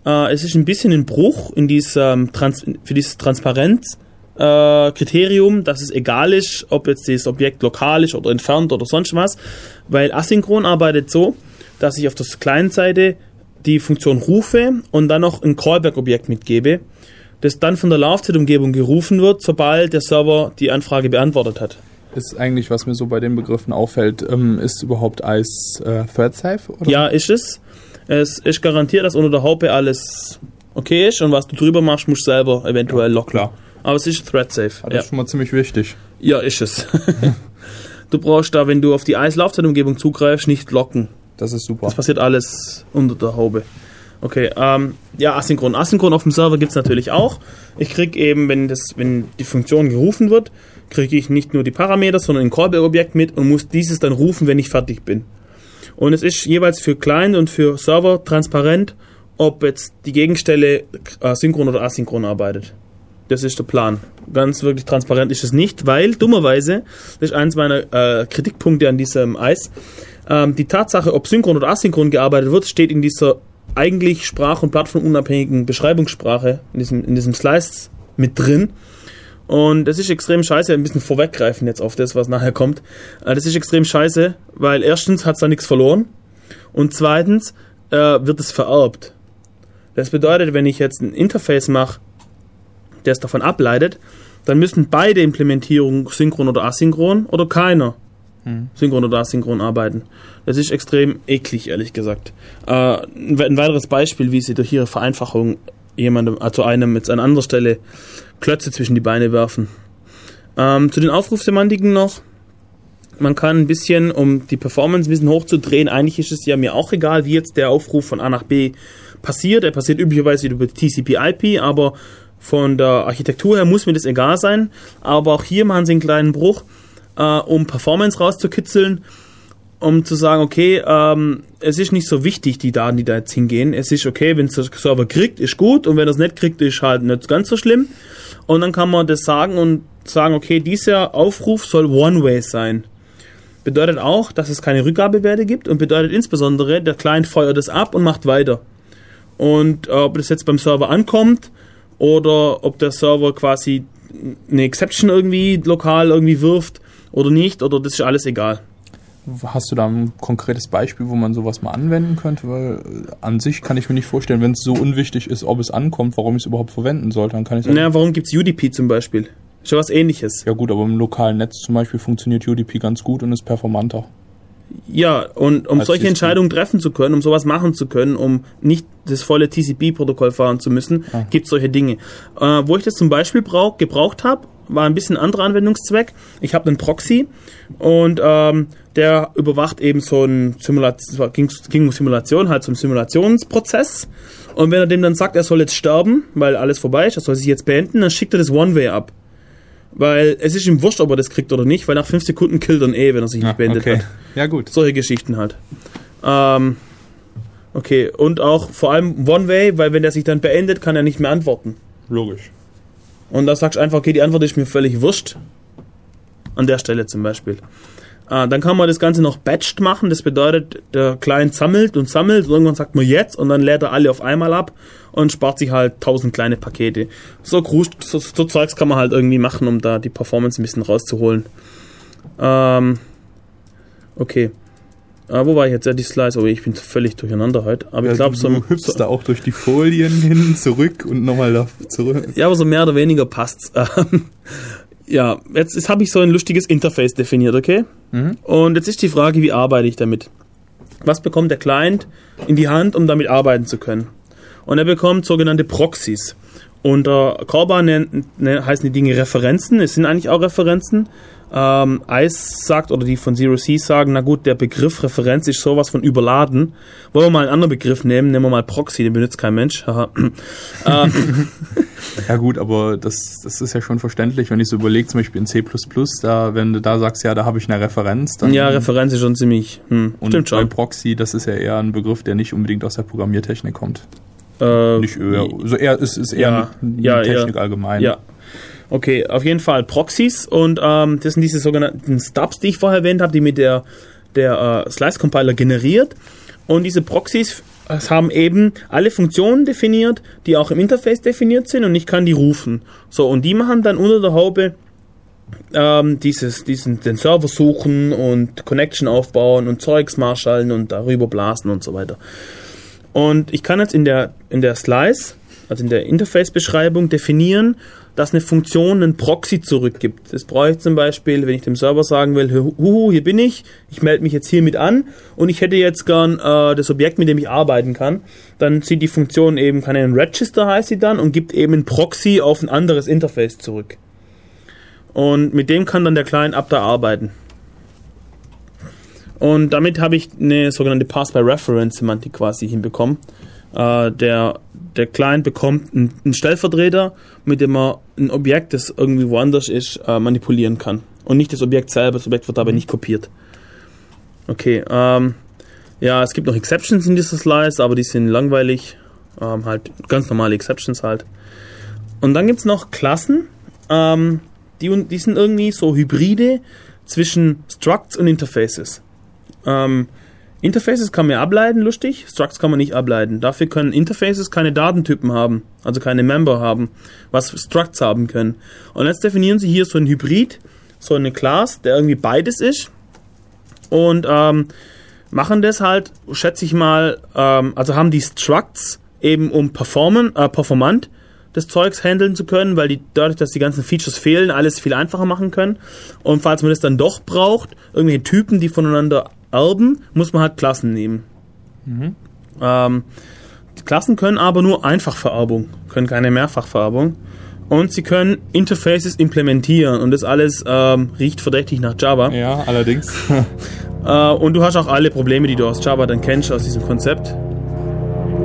Äh, es ist ein bisschen ein Bruch in diesem Trans für dieses Transparenz. Äh, dass es egal ist, ob jetzt das Objekt lokal ist oder entfernt oder sonst was, weil asynchron arbeitet so, dass ich auf der Client-Seite die Funktion rufe und dann noch ein Callback-Objekt mitgebe, das dann von der Laufzeitumgebung gerufen wird, sobald der Server die Anfrage beantwortet hat. Ist eigentlich, was mir so bei den Begriffen auffällt, ähm, ist überhaupt Eis äh, thread safe? Oder? Ja, ist es. Es ist garantiert, dass unter der Haube alles okay ist und was du drüber machst, musst du selber eventuell locken. klar. Aber es ist thread safe. Das Ja. ist schon mal ziemlich wichtig. ja, ist es. du brauchst da, wenn du auf die Eislaufzeitumgebung zugreifst, nicht locken. Das ist super. Das passiert alles unter der Haube. Okay, ähm, ja, asynchron. Asynchron auf dem Server gibt's natürlich auch. Ich krieg eben, wenn, das, wenn die Funktion gerufen wird, kriege ich nicht nur die Parameter, sondern ein Callback-Objekt mit und muss dieses dann rufen, wenn ich fertig bin. Und es ist jeweils für Client und für Server transparent, ob jetzt die Gegenstelle synchron oder asynchron arbeitet. Das ist der Plan. Ganz wirklich transparent ist es nicht, weil dummerweise, das ist eins meiner äh, Kritikpunkte an diesem Eis, ähm, die Tatsache, ob synchron oder asynchron gearbeitet wird, steht in dieser eigentlich sprach- und plattformunabhängigen Beschreibungssprache, in diesem, in diesem Slice mit drin. Und das ist extrem scheiße, ein bisschen vorweggreifen jetzt auf das, was nachher kommt. Äh, Das ist extrem scheiße, weil erstens hat es da nichts verloren und zweitens äh, wird es vererbt. Das bedeutet, wenn ich jetzt ein Interface mache, der es davon ableitet, dann müssen beide Implementierungen synchron oder asynchron oder keiner synchron oder asynchron arbeiten. Das ist extrem eklig, ehrlich gesagt. Äh, ein we- ein weiteres Beispiel, wie sie durch ihre Vereinfachung jemandem, also einem jetzt an anderer Stelle Klötze zwischen die Beine werfen. Ähm, zu den Aufrufsemantiken noch. Man kann ein bisschen, um die Performance ein bisschen hochzudrehen, eigentlich ist es ja mir auch egal, wie jetzt der Aufruf von A nach B passiert. Er passiert üblicherweise über TCP/IP, aber von der Architektur her muss mir das egal sein. Aber auch hier machen sie einen kleinen Bruch, äh, um Performance rauszukitzeln, um zu sagen, okay, ähm, es ist nicht so wichtig, die Daten, die da jetzt hingehen. Es ist okay, wenn es der Server kriegt, ist gut und wenn er es nicht kriegt, ist halt nicht ganz so schlimm. Und dann kann man das sagen und sagen, okay, dieser Aufruf soll One-Way sein. Bedeutet auch, dass es keine Rückgabewerte gibt und bedeutet insbesondere, der Client feuert es ab und macht weiter. Und äh, ob das jetzt beim Server ankommt oder ob der Server quasi eine Exception irgendwie lokal irgendwie wirft oder nicht, oder das ist alles egal. Hast du da ein konkretes Beispiel, wo man sowas mal anwenden könnte? Weil äh, an sich kann ich mir nicht vorstellen, wenn es so unwichtig ist, ob es ankommt, warum ich es überhaupt verwenden sollte. Dann kann ich Naja, warum gibt's UDP zum Beispiel? Ist ja was ähnliches. ja gut, aber im lokalen Netz zum Beispiel funktioniert UDP ganz gut und ist performanter. Ja, und um Als solche. Entscheidungen treffen zu können, um sowas machen zu können, um nicht das volle TCP-Protokoll fahren zu müssen, Ah. gibt's solche Dinge. Äh, wo ich das zum Beispiel brauch, gebraucht habe, war ein bisschen anderer Anwendungszweck. Ich habe einen Proxy und ähm, der überwacht eben so ein Simulation, ging, ging um Simulation, halt so einen Simulationsprozess. Und wenn er dem dann sagt, er soll jetzt sterben, weil alles vorbei ist, er soll sich jetzt beenden, dann schickt er das One-Way ab. Weil es ist ihm wurscht, ob er das kriegt oder nicht, weil nach fünf Sekunden killt er ihn eh, wenn er sich nicht beendet hat. Ja gut. Solche Geschichten halt. Ähm, okay, und auch vor allem One-Way, weil wenn der sich dann beendet, kann er nicht mehr antworten. Logisch. Und da sagst du einfach, okay, die Antwort ist mir völlig wurscht. An der Stelle zum Beispiel. Äh, dann kann man das Ganze noch batched machen. Das bedeutet, der Client sammelt und sammelt. Und irgendwann sagt man jetzt und dann lädt er alle auf einmal ab und spart sich halt tausend kleine Pakete. So, so, so Zeugs kann man halt irgendwie machen, um da die Performance ein bisschen rauszuholen. Ähm, okay. Äh, wo war ich jetzt? Ja, die Slides. Oh, ich bin völlig durcheinander heute. Aber ich glaube, so, du hüpfst so da auch durch die Folien hin, zurück und nochmal da zurück. Ja, aber so mehr oder weniger passt's. Ähm, ja, jetzt, jetzt habe ich so ein lustiges Interface definiert, okay? Und jetzt ist die Frage, wie arbeite ich damit? Was bekommt der Client in die Hand, um damit arbeiten zu können? Und er bekommt sogenannte Proxys. Unter Corba nennt, ne, heißen die Dinge Referenzen. Es sind eigentlich auch Referenzen. Ähm, ICE sagt, oder die von Zero C sagen, na gut, der Begriff Referenz ist sowas von überladen. Wollen wir mal einen anderen Begriff nehmen? Nehmen wir mal Proxy, den benutzt kein Mensch. Ähm, Ja gut, aber das, das ist ja schon verständlich, wenn ich so überlege, zum Beispiel in C++, da, wenn du da sagst, ja, da habe ich eine Referenz, dann Ja, Referenz ist schon ziemlich. Hm, und stimmt bei schon. Proxy, das ist ja eher ein Begriff, der nicht unbedingt aus der Programmiertechnik kommt. Äh, Nicht eher, so eher, es ist eher Ja, eine ja, Technik ja. allgemein. Ja. Okay, auf jeden Fall Proxys und ähm, das sind diese sogenannten Stubs, die ich vorher erwähnt habe, die mit der, der äh, Slice Compiler generiert. Und diese Proxys es haben eben alle Funktionen definiert, die auch im Interface definiert sind und ich kann die rufen. So, und die machen dann unter der Haube ähm, dieses, diesen, den Server suchen und Connection aufbauen und Zeugs marschallen und darüber blasen und so weiter. Und ich kann jetzt in der, in der Slice, also in der Interface-Beschreibung, definieren, dass eine Funktion einen Proxy zurückgibt. Das brauche ich zum Beispiel, wenn ich dem Server sagen will, huhu, hier bin ich, ich melde mich jetzt hiermit an und ich hätte jetzt gern äh, das Objekt, mit dem ich arbeiten kann, dann zieht die Funktion eben, kann ein Register heißt sie dann und gibt eben einen Proxy auf ein anderes Interface zurück. Und mit dem kann dann der Client ab da arbeiten. Und damit habe ich eine sogenannte Pass-by-Reference-Semantik quasi hinbekommen. Äh, der, der Client bekommt einen, Stellvertreter, mit dem er ein Objekt, das irgendwie woanders ist, äh, manipulieren kann. Und nicht das Objekt selber, das Objekt wird dabei nicht kopiert. Okay, ähm, ja, es gibt noch Exceptions in dieser Slice, aber die sind langweilig. Ähm, halt ganz normale Exceptions halt. Und dann gibt es noch Klassen, ähm, die, die sind irgendwie so Hybride zwischen Structs und Interfaces. Ähm, Interfaces kann man ableiten, lustig. Structs kann man nicht ableiten. Dafür können Interfaces keine Datentypen haben, also keine Member haben, was Structs haben können. Und jetzt definieren sie hier so ein Hybrid, so eine Class, der irgendwie beides ist. Und ähm, machen das halt, schätze ich mal, ähm, also haben die Structs eben um performen, äh, performant das Zeugs handeln zu können, weil die dadurch, dass die ganzen Features fehlen, alles viel einfacher machen können. Und falls man das dann doch braucht, irgendwelche Typen, die voneinander erben, muss man halt Klassen nehmen. Ähm, die Klassen können aber nur Einfachvererbung, können keine Mehrfachvererbung. Und sie können Interfaces implementieren und das alles ähm, riecht verdächtig nach Java. Ja, allerdings. Äh, und du hast auch alle Probleme, die du aus Java dann kennst, aus diesem Konzept.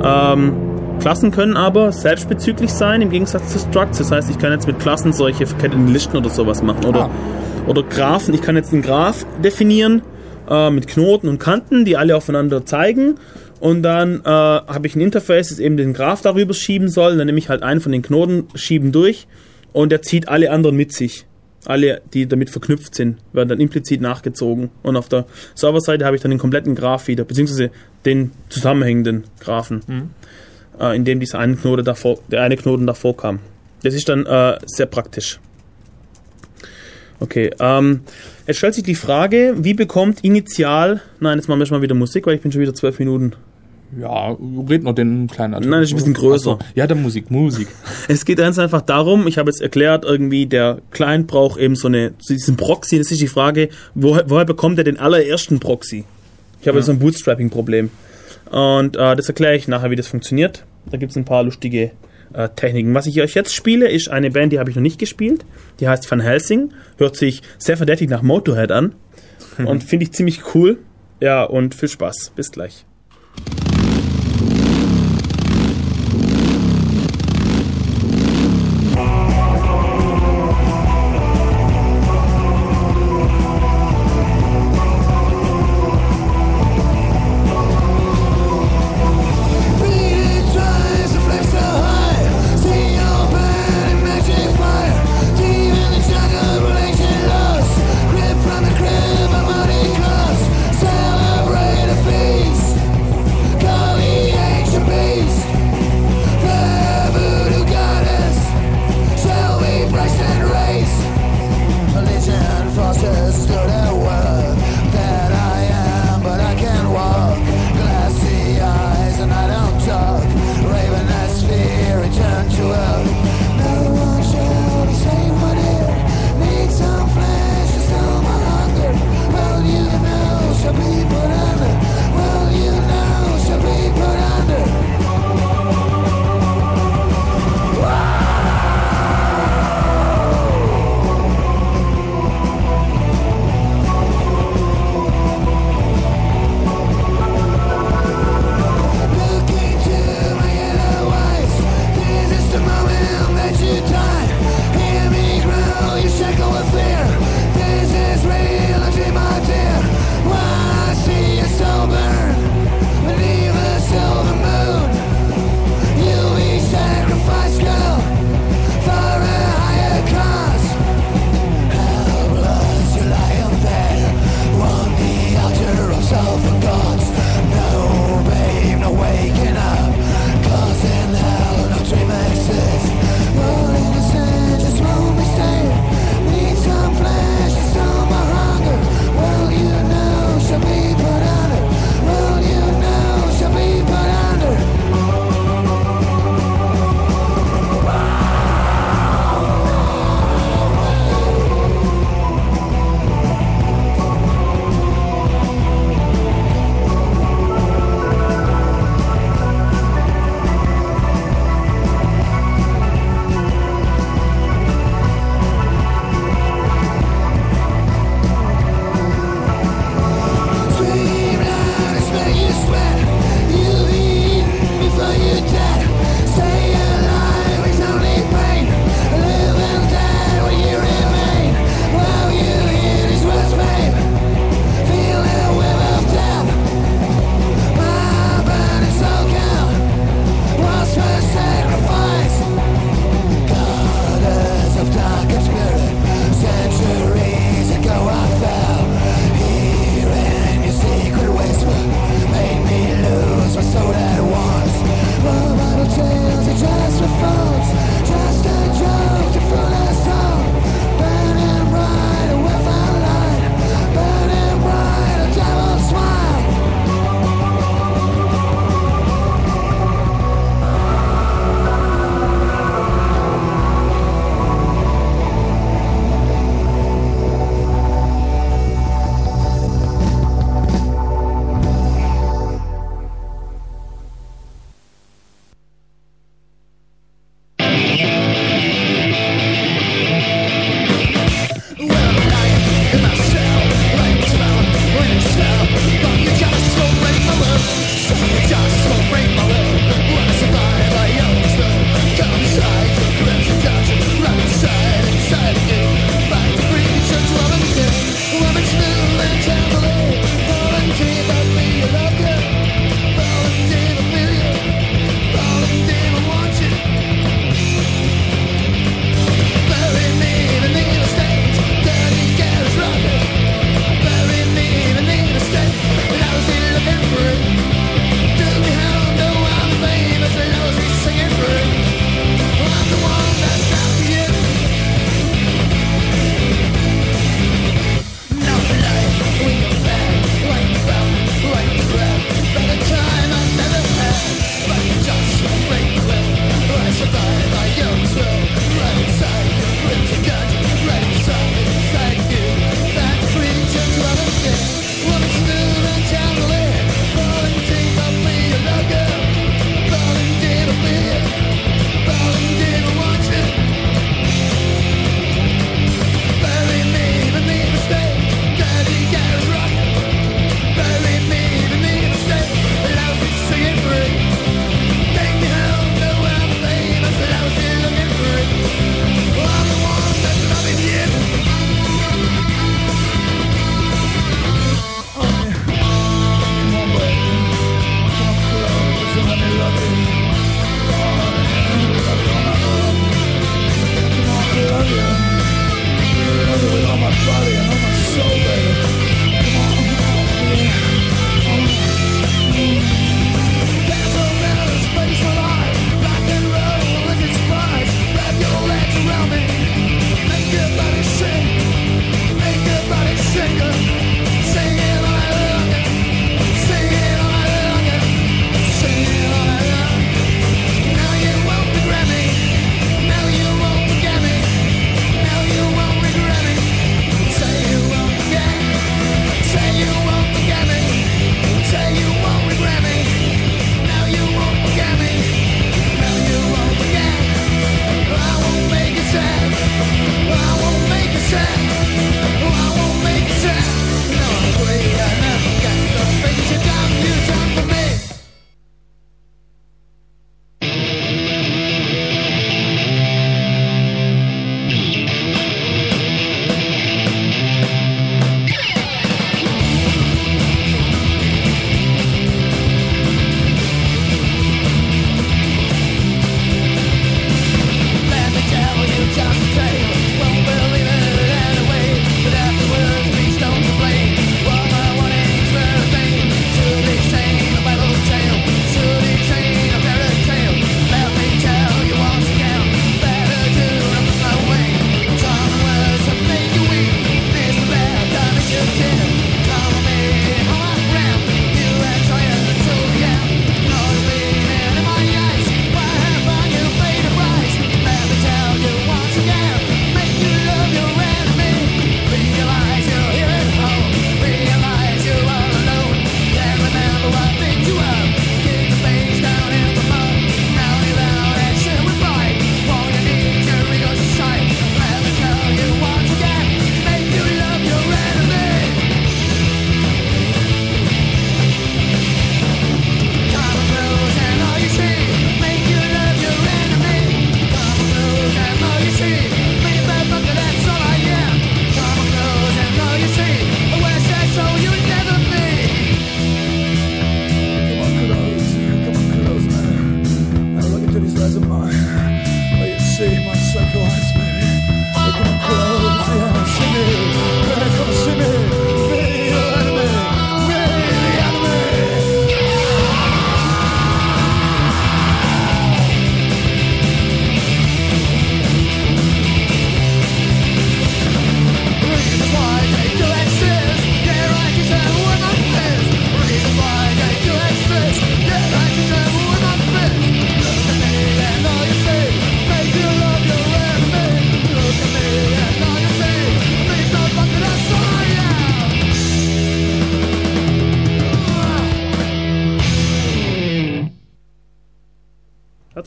Ähm, Klassen können aber selbstbezüglich sein, im Gegensatz zu Structs. Das heißt, ich kann jetzt mit Klassen solche verketteten Listen oder sowas machen. Oder, Ah. oder Graphen. Ich kann jetzt einen Graph definieren äh, mit Knoten und Kanten, die alle aufeinander zeigen. Und dann äh, habe ich ein Interface, das eben den Graph darüber schieben soll. Dann nehme ich halt einen von den Knoten, schieben durch und der zieht alle anderen mit sich. Alle, die damit verknüpft sind, werden dann implizit nachgezogen. Und auf der Serverseite habe ich dann den kompletten Graph wieder, beziehungsweise den zusammenhängenden Graphen, äh, in dem dieser eine Knote davor, der eine Knoten davor kam. Das ist dann äh, sehr praktisch. Okay, ähm, jetzt stellt sich die Frage, wie bekommt initial, nein, jetzt machen wir schon mal wieder Musik, weil ich bin schon wieder zwölf Minuten. ja, red noch den kleinen Artikel. Nein, das ist ein bisschen größer. So. Ja, dann Musik, Musik. Es geht ganz einfach darum, ich habe jetzt erklärt, irgendwie der Client braucht eben so eine, so diesen Proxy, das ist die Frage, woher, woher bekommt er den allerersten Proxy? Ich habe jetzt so ein Bootstrapping-Problem. Und äh, das erkläre ich nachher, wie das funktioniert. Da gibt es ein paar lustige äh, Techniken. Was ich euch jetzt spiele, ist eine Band, die habe ich noch nicht gespielt. Die heißt Van Helsing. Hört sich sehr verdächtig nach Motorhead an. Und finde ich ziemlich cool. Ja, und viel Spaß. Bis gleich.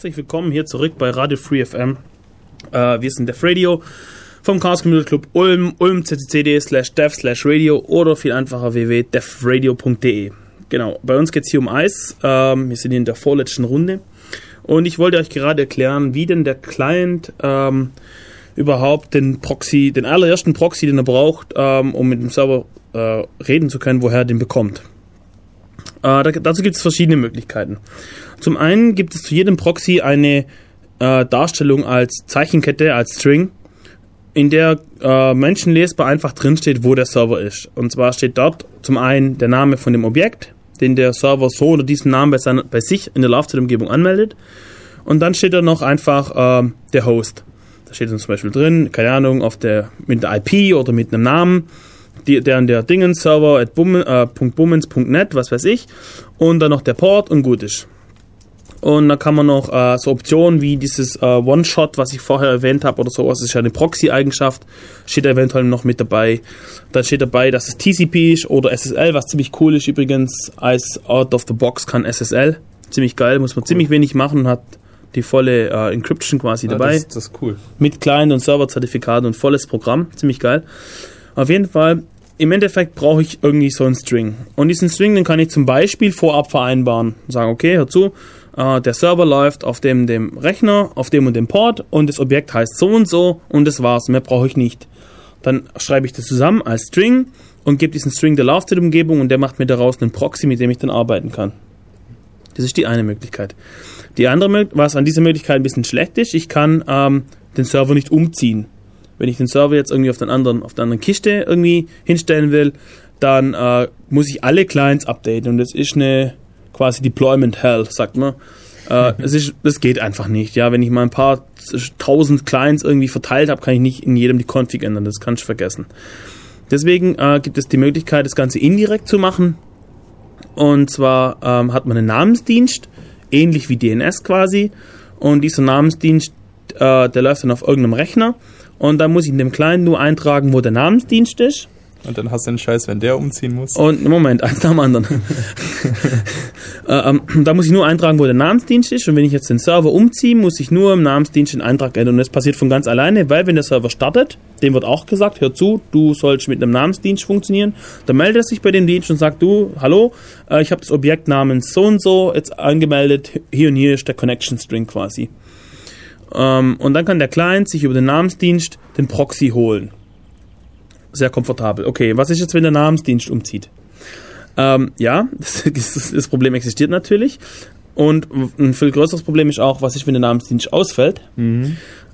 Herzlich willkommen hier zurück bei Radio Free FM. Äh, wir sind Def Radio vom Chaos Computer Club Ulm, ulmccd slash dev slash radio oder viel einfacher www.devradio.de. Genau, bei uns geht es hier um Eis. Ähm, wir sind hier in der vorletzten Runde. Und ich wollte euch gerade erklären, wie denn der Client ähm, überhaupt den Proxy, den allerersten Proxy, den er braucht, ähm, um mit dem Server äh, reden zu können, woher er den bekommt. Äh, da, dazu gibt es verschiedene Möglichkeiten. Zum einen gibt es zu jedem Proxy eine äh, Darstellung als Zeichenkette, als String, in der äh, menschenlesbar einfach drinsteht, wo der Server ist. Und zwar steht dort zum einen der Name von dem Objekt, den der Server so oder diesen Namen bei, seiner, bei sich in der Laufzeitumgebung anmeldet. Und dann steht da noch einfach äh, der Host. Da steht dann zum Beispiel drin, keine Ahnung, auf der, mit der IP oder mit einem Namen, die, der der Dingens-Server at äh, .bummens.net, was weiß ich. Und dann noch der Port und gut ist. Und da kann man noch äh, so Optionen wie dieses äh, One-Shot, was ich vorher erwähnt habe, oder sowas, das ist ja eine Proxy-Eigenschaft, steht eventuell noch mit dabei. Dann steht dabei, dass es TCP ist oder SSL, was ziemlich cool ist übrigens. Als out of the box kann SSL. Ziemlich geil, muss man ziemlich wenig machen, hat die volle äh, Encryption quasi Ja, dabei das, das ist cool. mit Client und Serverzertifikat und volles Programm. Ziemlich geil. Auf jeden Fall, im Endeffekt brauche ich irgendwie so einen String. Und diesen String, den kann ich zum Beispiel vorab vereinbaren. Sagen, okay, hör zu, äh, der Server läuft auf dem, dem Rechner, auf dem und dem Port und das Objekt heißt so und so und das war's. Mehr brauche ich nicht. Dann schreibe ich das zusammen als String und gebe diesen String der Laufzeitumgebung und der macht mir daraus einen Proxy, mit dem ich dann arbeiten kann. Das ist die eine Möglichkeit. Die andere, was an dieser Möglichkeit ein bisschen schlecht ist, ich kann ähm, den Server nicht umziehen. Wenn ich den Server jetzt irgendwie auf den anderen, auf der anderen Kiste irgendwie hinstellen will, dann äh, muss ich alle Clients updaten und das ist eine quasi Deployment Hell, sagt man. Äh, es ist, das geht einfach nicht. Ja, wenn ich mal ein paar tausend Clients irgendwie verteilt habe, kann ich nicht in jedem die Config ändern. Das kann ich vergessen. Deswegen äh, gibt es die Möglichkeit, das Ganze indirekt zu machen. Und zwar ähm, hat man einen Namensdienst, ähnlich wie DNS quasi. Und dieser Namensdienst, äh, der läuft dann auf irgendeinem Rechner. Und dann muss ich in dem Client nur eintragen, wo der Namensdienst ist. Und dann hast du den Scheiß, wenn der umziehen muss. Und Moment, eins nach dem anderen. äh, ähm, da muss ich nur eintragen, wo der Namensdienst ist. Und wenn ich jetzt den Server umziehe, muss ich nur im Namensdienst den Eintrag ändern. Und das passiert von ganz alleine, weil wenn der Server startet, dem wird auch gesagt, hör zu, du sollst mit einem Namensdienst funktionieren. Dann meldet er sich bei dem Dienst und sagt, du, hallo, äh, ich habe das Objekt namens so und so jetzt angemeldet. Hier und hier ist der Connection String quasi. Ähm, und dann kann der Client sich über den Namensdienst den Proxy holen. Sehr komfortabel. Okay, was ist jetzt, wenn der Namensdienst umzieht? Ähm, ja, das, das, Problem existiert natürlich. Und ein viel größeres Problem ist auch, was ist, wenn der Namensdienst ausfällt?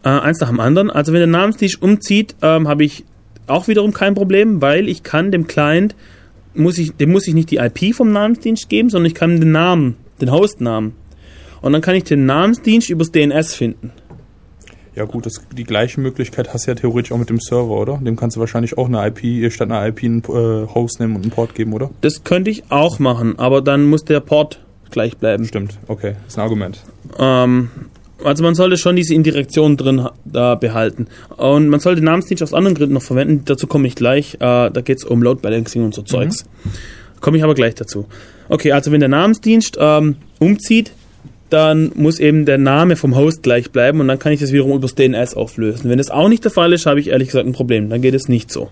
Äh, eins nach dem anderen. Also wenn der Namensdienst umzieht, ähm, habe ich auch wiederum kein Problem, weil ich kann dem Client, muss ich, dem muss ich nicht die IP vom Namensdienst geben, sondern ich kann den Namen, den Hostnamen. Und dann kann ich den Namensdienst übers DNS finden. Ja gut, das, die gleiche Möglichkeit hast du ja theoretisch auch mit dem Server, oder? Dem kannst du wahrscheinlich auch eine IP, statt einer IP einen äh, Host nehmen und einen Port geben, oder? Das könnte ich auch machen, aber dann muss der Port gleich bleiben. Stimmt, okay, ist ein Argument. Ähm, also man sollte schon diese Indirektion drin da behalten. Und man sollte Namensdienst aus anderen Gründen noch verwenden. Dazu komme ich gleich. Äh, da geht es um Load Balancing und so Zeugs. Komme ich aber gleich dazu. Okay, also wenn der Namensdienst ähm, umzieht, dann muss eben der Name vom Host gleich bleiben und dann kann ich das wiederum übers DNS auflösen. Wenn das auch nicht der Fall ist, habe ich ehrlich gesagt ein Problem. Dann geht es nicht so.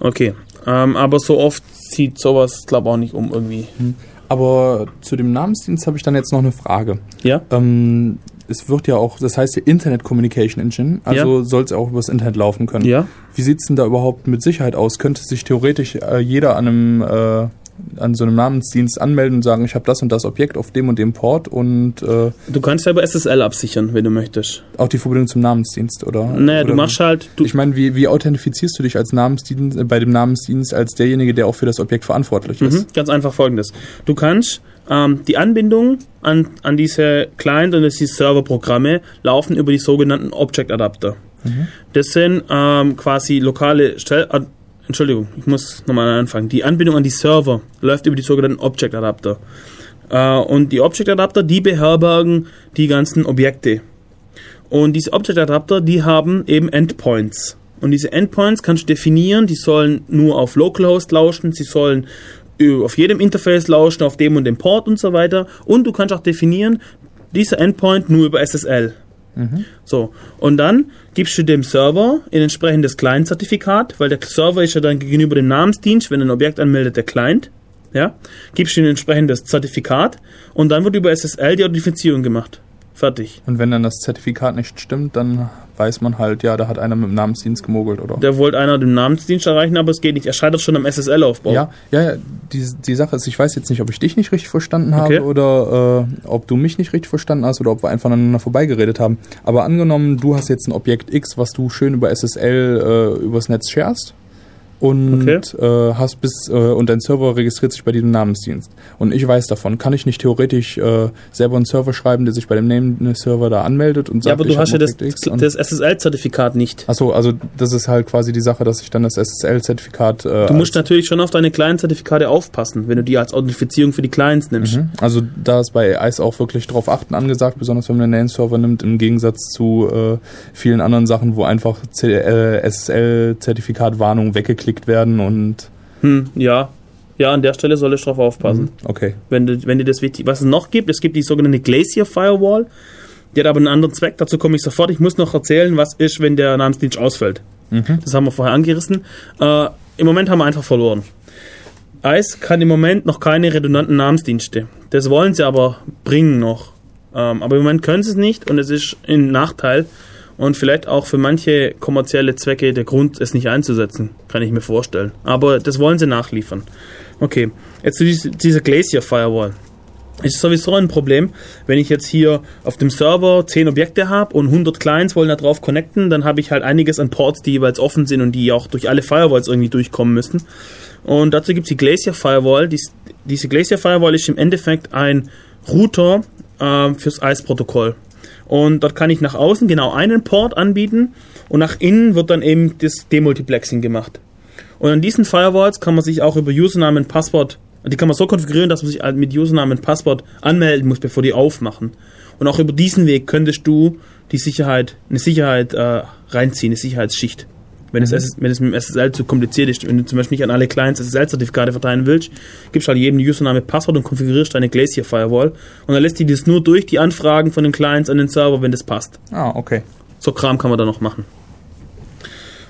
Okay, ähm, aber so oft zieht sowas, glaube auch nicht um irgendwie. Aber zu dem Namensdienst habe ich dann jetzt noch eine Frage. Ja? Ähm, es wird ja auch, das heißt ja Internet Communication Engine, also Ja. soll es auch übers Internet laufen können. Ja? Wie sieht's denn da überhaupt mit Sicherheit aus? Könnte sich theoretisch äh, jeder an einem äh, an so einem Namensdienst anmelden und sagen, ich habe das und das Objekt auf dem und dem Port und äh, Du kannst ja über SSL absichern, wenn du möchtest. auch die Verbindung zum Namensdienst, oder? Naja, oder du machst halt, du, ich meine, wie, wie authentifizierst du dich als Namensdienst, äh, bei dem Namensdienst als derjenige, der auch für das Objekt verantwortlich ist? Mhm, ganz einfach folgendes. Du kannst ähm, die Anbindung an, an diese Client und diese Serverprogramme laufen über die sogenannten Object Adapter. Das sind ähm, quasi lokale Stell Entschuldigung, ich muss nochmal anfangen. Die Anbindung an die Server läuft über die sogenannten Object Adapter. Äh, und die Object Adapter, die beherbergen die ganzen Objekte. Und diese Object Adapter, die haben eben Endpoints. Und diese Endpoints kannst du definieren, die sollen nur auf Localhost lauschen, sie sollen auf jedem Interface lauschen, auf dem und dem Port und so weiter. Und du kannst auch definieren, dieser Endpoint nur über SSL. So, und dann gibst du dem Server ein entsprechendes Client-Zertifikat, weil der Server ist ja dann gegenüber dem Namensdienst, wenn ein Objekt anmeldet, der Client. Ja, gibst du ein entsprechendes Zertifikat und dann wird über SSL die Authentifizierung gemacht. Fertig. Und wenn dann das Zertifikat nicht stimmt, dann weiß man halt, ja, da hat einer mit dem Namensdienst gemogelt, oder? Der wollte einer den Namensdienst erreichen, aber es geht nicht. Er scheitert schon am SSL-Aufbau. Ja, ja, ja, die, die Sache ist, ich weiß jetzt nicht, ob ich dich nicht richtig verstanden habe Okay. oder äh, ob du mich nicht richtig verstanden hast oder ob wir einfach aneinander vorbeigeredet haben. Aber angenommen, du hast jetzt ein Objekt X, was du schön über SSL äh, übers Netz sharest und Okay. äh, hast bis äh, und dein Server registriert sich bei diesem Namensdienst. Und ich weiß davon. Kann ich nicht theoretisch äh, selber einen Server schreiben, der sich bei dem Name-Server da anmeldet und sagt, Ja, aber ich du hast ja das, das SSL-Zertifikat nicht. Achso, also das ist halt quasi die Sache, dass ich dann das SSL-Zertifikat. Äh, Du musst natürlich schon auf deine Client-Zertifikate aufpassen, wenn du die als Authentifizierung für die Clients nimmst. Mhm. Also da ist bei ICE auch wirklich drauf achten angesagt, besonders wenn man einen Name-Server nimmt, im Gegensatz zu äh, vielen anderen Sachen, wo einfach äh, Weggeklickt werden und Hm, ja. Ja, an der Stelle soll ich drauf aufpassen. okay. Wenn, du, wenn dir das wichtig Was es noch gibt, es gibt die sogenannte Glacier Firewall. Die hat aber einen anderen Zweck, dazu komme ich sofort. Ich muss noch erzählen, was ist, wenn der Namensdienst ausfällt. Das haben wir vorher angerissen. Äh, Im Moment haben wir einfach verloren. ICE kann im Moment noch keine redundanten Namensdienste. Das wollen sie aber bringen noch. Ähm, aber im Moment können sie es nicht und es ist ein Nachteil und vielleicht auch für manche kommerzielle Zwecke der Grund, es nicht einzusetzen, kann ich mir vorstellen. Aber das wollen sie nachliefern. Okay, jetzt zu dies- dieser Glacier Firewall. Ist sowieso ein Problem, wenn ich jetzt hier auf dem Server 10 Objekte habe und 100 Clients wollen da drauf connecten, dann habe ich halt einiges an Ports, die jeweils offen sind und die auch durch alle Firewalls irgendwie durchkommen müssen. Und dazu gibt es die Glacier Firewall. Dies, diese Glacier Firewall ist im Endeffekt ein Router ähm, fürs ICE-Protokoll. Und dort kann ich nach außen genau einen Port anbieten und nach innen wird dann eben das Demultiplexing gemacht. Und an diesen Firewalls kann man sich auch über Username und Passwort, die kann man so konfigurieren, dass man sich halt mit Username und Passwort anmelden muss, bevor die aufmachen. Und auch über diesen Weg könntest du die Sicherheit, eine Sicherheit äh, reinziehen, eine Sicherheitsschicht. Wenn, es, SS wenn es mit dem SSL zu kompliziert ist, wenn du zum Beispiel nicht an alle Clients SSL-Zertifikate verteilen willst, gibst halt jedem Username, Passwort und konfigurierst deine Glacier Firewall. Und dann lässt die das nur durch die Anfragen von den Clients an den Server, wenn das passt. Ah, okay. So Kram kann man da noch machen.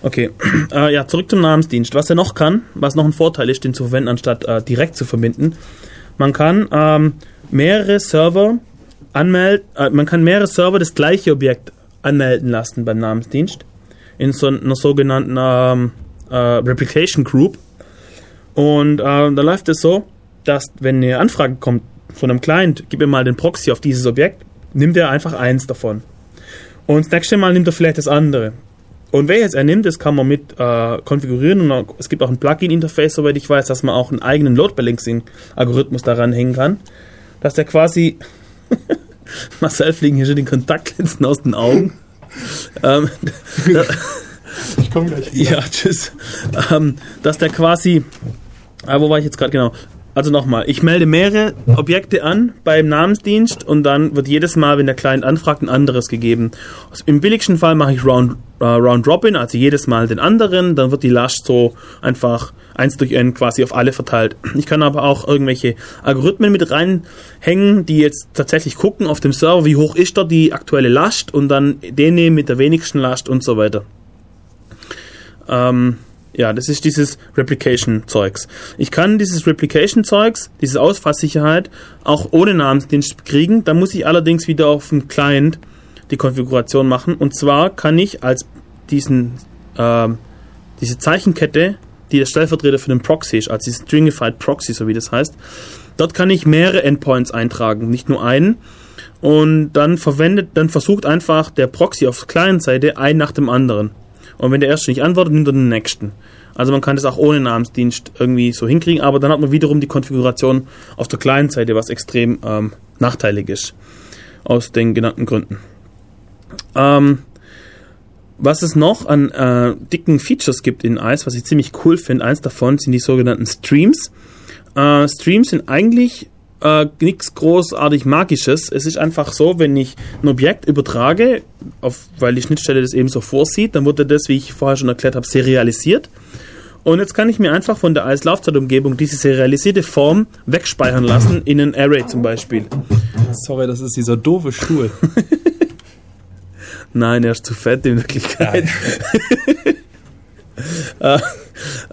Okay, äh, ja, zurück zum Namensdienst. Was er noch kann, was noch ein Vorteil ist, den zu verwenden, anstatt äh, direkt zu verbinden, man kann ähm, mehrere Server anmelden, äh, man kann mehrere Server das gleiche Objekt anmelden lassen beim Namensdienst in so einer sogenannten ähm, äh, Replication Group. Und äh, da läuft es so, dass wenn eine Anfrage kommt von einem Client, gib mir mal den Proxy auf dieses Objekt, nimmt er einfach eins davon. Und das nächste Mal nimmt er vielleicht das andere. Und welches er nimmt, das kann man mit äh, konfigurieren. Und es gibt auch ein Plugin-Interface, soweit ich weiß, dass man auch einen eigenen Load-Balancing-Algorithmus daran hängen kann. Dass der quasi. Marcel fliegen hier schon die Kontaktlinsen aus den Augen. Ähm, Ich komme gleich ja, tschüss. Ähm, dass der quasi. Ah, wo war ich jetzt gerade genau? Also nochmal, ich melde mehrere Objekte an beim Namensdienst und dann wird jedes Mal, wenn der Client anfragt, ein anderes gegeben. Also Im billigsten Fall mache ich Round, äh, Round Robin, also jedes Mal den anderen, dann wird die Last so einfach eins durch n quasi auf alle verteilt. Ich kann aber auch irgendwelche Algorithmen mit reinhängen, die jetzt tatsächlich gucken auf dem Server, wie hoch ist dort die aktuelle Last und dann den nehmen mit der wenigsten Last und so weiter. Ähm, ja, das ist dieses Replication-Zeugs. Ich kann dieses Replication-Zeugs, diese Ausfalls-Sicherheit, auch ohne Namensdienst kriegen. Da muss ich allerdings wieder auf dem Client die Konfiguration machen. Und zwar kann ich als diesen, ähm, diese Zeichenkette, die der Stellvertreter für den Proxy ist, als die Stringified Proxy, so wie das heißt, dort kann ich mehrere Endpoints eintragen, nicht nur einen. Und dann verwendet, dann versucht einfach der Proxy auf Client-Seite einen nach dem anderen. Und wenn der erste nicht antwortet, nimmt er den nächsten. Also man kann das auch ohne Namensdienst irgendwie so hinkriegen, aber dann hat man wiederum die Konfiguration auf der Client-Seite, was extrem ähm, nachteilig ist. Aus den genannten Gründen. Ähm, was es noch an äh, dicken Features gibt in ICE, was ich ziemlich cool finde, eins davon sind die sogenannten Streams. Äh, Streams sind eigentlich äh, nichts großartig Magisches. Es ist einfach so, wenn ich ein Objekt übertrage, auf, weil die Schnittstelle das eben so vorsieht, dann wurde das, wie ich vorher schon erklärt habe, serialisiert. Und jetzt kann ich mir einfach von der ICE-Laufzeitumgebung diese serialisierte Form wegspeichern lassen in ein Array zum Beispiel. Sorry, das ist dieser doofe Stuhl. Nein, er ist zu fett in Wirklichkeit. äh,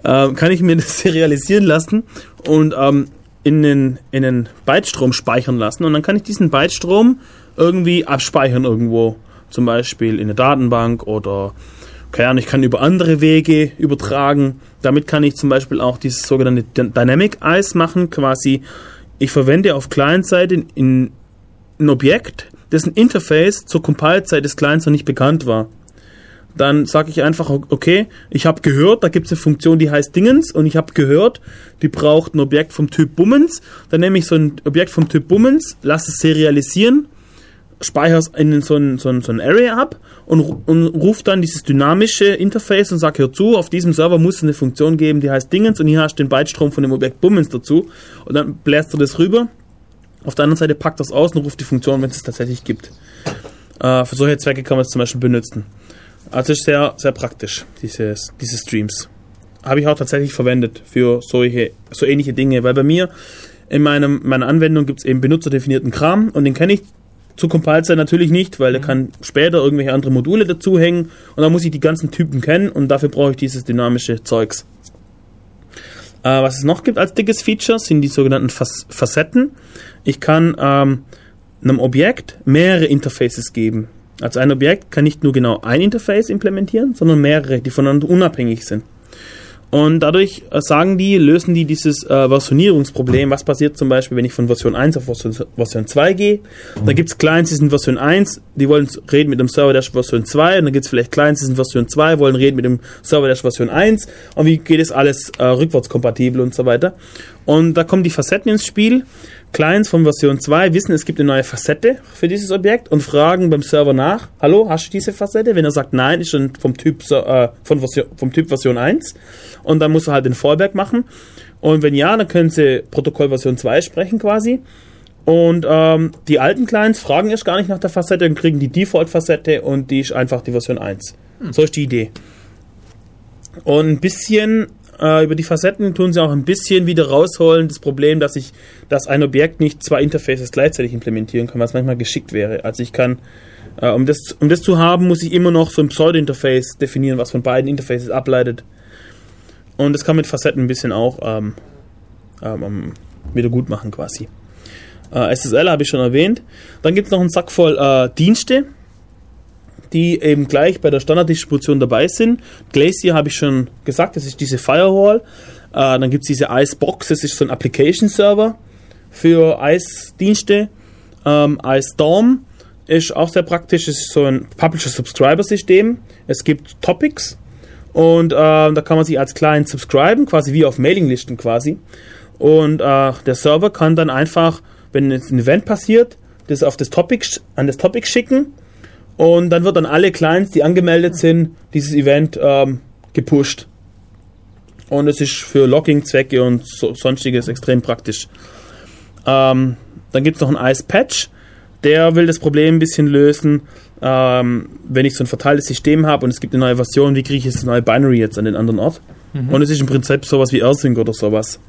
äh, kann ich mir das serialisieren lassen und ähm, in den, in den Bytestrom speichern lassen und dann kann ich diesen Bytestrom irgendwie abspeichern irgendwo. Zum Beispiel in der Datenbank oder keine Ahnung, ich kann über andere Wege übertragen. Damit kann ich zum Beispiel auch dieses sogenannte Dy- Dynamic Eyes machen. Quasi, ich verwende auf Client-Seite in, ein Objekt, dessen Interface zur Compile-Zeit des Clients noch nicht bekannt war. Dann sage ich einfach, okay, ich habe gehört, da gibt es eine Funktion, die heißt Dingens und ich habe gehört, die braucht ein Objekt vom Typ Bummens. Dann nehme ich so ein Objekt vom Typ Bummens, lasse es serialisieren, speichere es in so ein, so ein, so ein Array ab und, und rufe dann dieses dynamische Interface und sage, hör zu, auf diesem Server muss es eine Funktion geben, die heißt Dingens und hier hast du den Bytestrom von dem Objekt Bummens dazu und dann bläst du das rüber. Auf der anderen Seite packt das aus und ruft die Funktion, wenn es es tatsächlich gibt. Äh, für solche Zwecke kann man es zum Beispiel benutzen. Also ist sehr, sehr praktisch, dieses, diese Streams. Habe ich auch tatsächlich verwendet für solche, so ähnliche Dinge, weil bei mir in meinem, meiner Anwendung gibt es eben benutzerdefinierten Kram und den kenne ich zu Compile-Zeit natürlich nicht, weil der kann später irgendwelche andere Module dazuhängen und dann muss ich die ganzen Typen kennen und dafür brauche ich dieses dynamische Zeugs. Äh, was es noch gibt als dickes Feature sind die sogenannten Fas Facetten. Ich kann ähm, einem Objekt mehrere Interfaces geben. Also ein Objekt kann nicht nur genau ein Interface implementieren, sondern mehrere, die voneinander unabhängig sind. Und dadurch äh, sagen die, lösen die dieses äh, Versionierungsproblem. Was passiert zum Beispiel, wenn ich von Version 1 auf Version, Version 2 gehe? Da gibt es Clients, die sind Version 1, die wollen reden mit dem Server, der Version 2. Und dann gibt es vielleicht Clients, die sind Version 2, wollen reden mit dem Server, der Version 1. Und wie geht es alles äh, rückwärtskompatibel und so weiter. Und da kommen die Facetten ins Spiel. Clients von Version 2 wissen, es gibt eine neue Facette für dieses Objekt und fragen beim Server nach, hallo, hast du diese Facette? Wenn er sagt nein, ist schon vom Typ, äh, von Version, vom typ Version 1 und dann muss er halt den Fallback machen. Und wenn ja, dann können sie Protokoll Version 2 sprechen quasi. Und ähm, die alten Clients fragen erst gar nicht nach der Facette und kriegen die Default-Facette und die ist einfach die Version 1. So ist die Idee. Und ein bisschen äh, über die Facetten tun sie auch ein bisschen wieder rausholen, das Problem, dass ich, dass ein Objekt nicht zwei Interfaces gleichzeitig implementieren kann, was manchmal geschickt wäre. Also ich kann, äh, um, das, um das zu haben, muss ich immer noch so ein Pseudo-Interface definieren, was von beiden Interfaces ableitet. Und das kann mit Facetten ein bisschen auch ähm, ähm, wieder gut machen quasi. Äh, SSL habe ich schon erwähnt. Dann gibt es noch einen Sack voll äh, Dienste, die eben gleich bei der Standarddistribution dabei sind. Glacier habe ich schon gesagt, das ist diese Firewall. Äh, dann gibt es diese Icebox, das ist so ein Application-Server für Ice-Dienste. Ähm, IceStorm ist auch sehr praktisch, es ist so ein Publisher-Subscriber-System. Es gibt Topics und äh, da kann man sich als Client subscriben, quasi wie auf Mailinglisten quasi. Und äh, der Server kann dann einfach, wenn jetzt ein Event passiert, das auf das Topic, an das Topic schicken und dann wird an alle Clients, die angemeldet sind, dieses Event ähm, gepusht. Und es ist für Logging-Zwecke und so, sonstiges extrem praktisch. Ähm, dann gibt es noch einen Ice Patch, der will das Problem ein bisschen lösen. Ähm, wenn ich so ein verteiltes System habe und es gibt eine neue Version, wie kriege ich jetzt das neue Binary jetzt an den anderen Ort? Und es ist im Prinzip sowas wie AirSync oder sowas.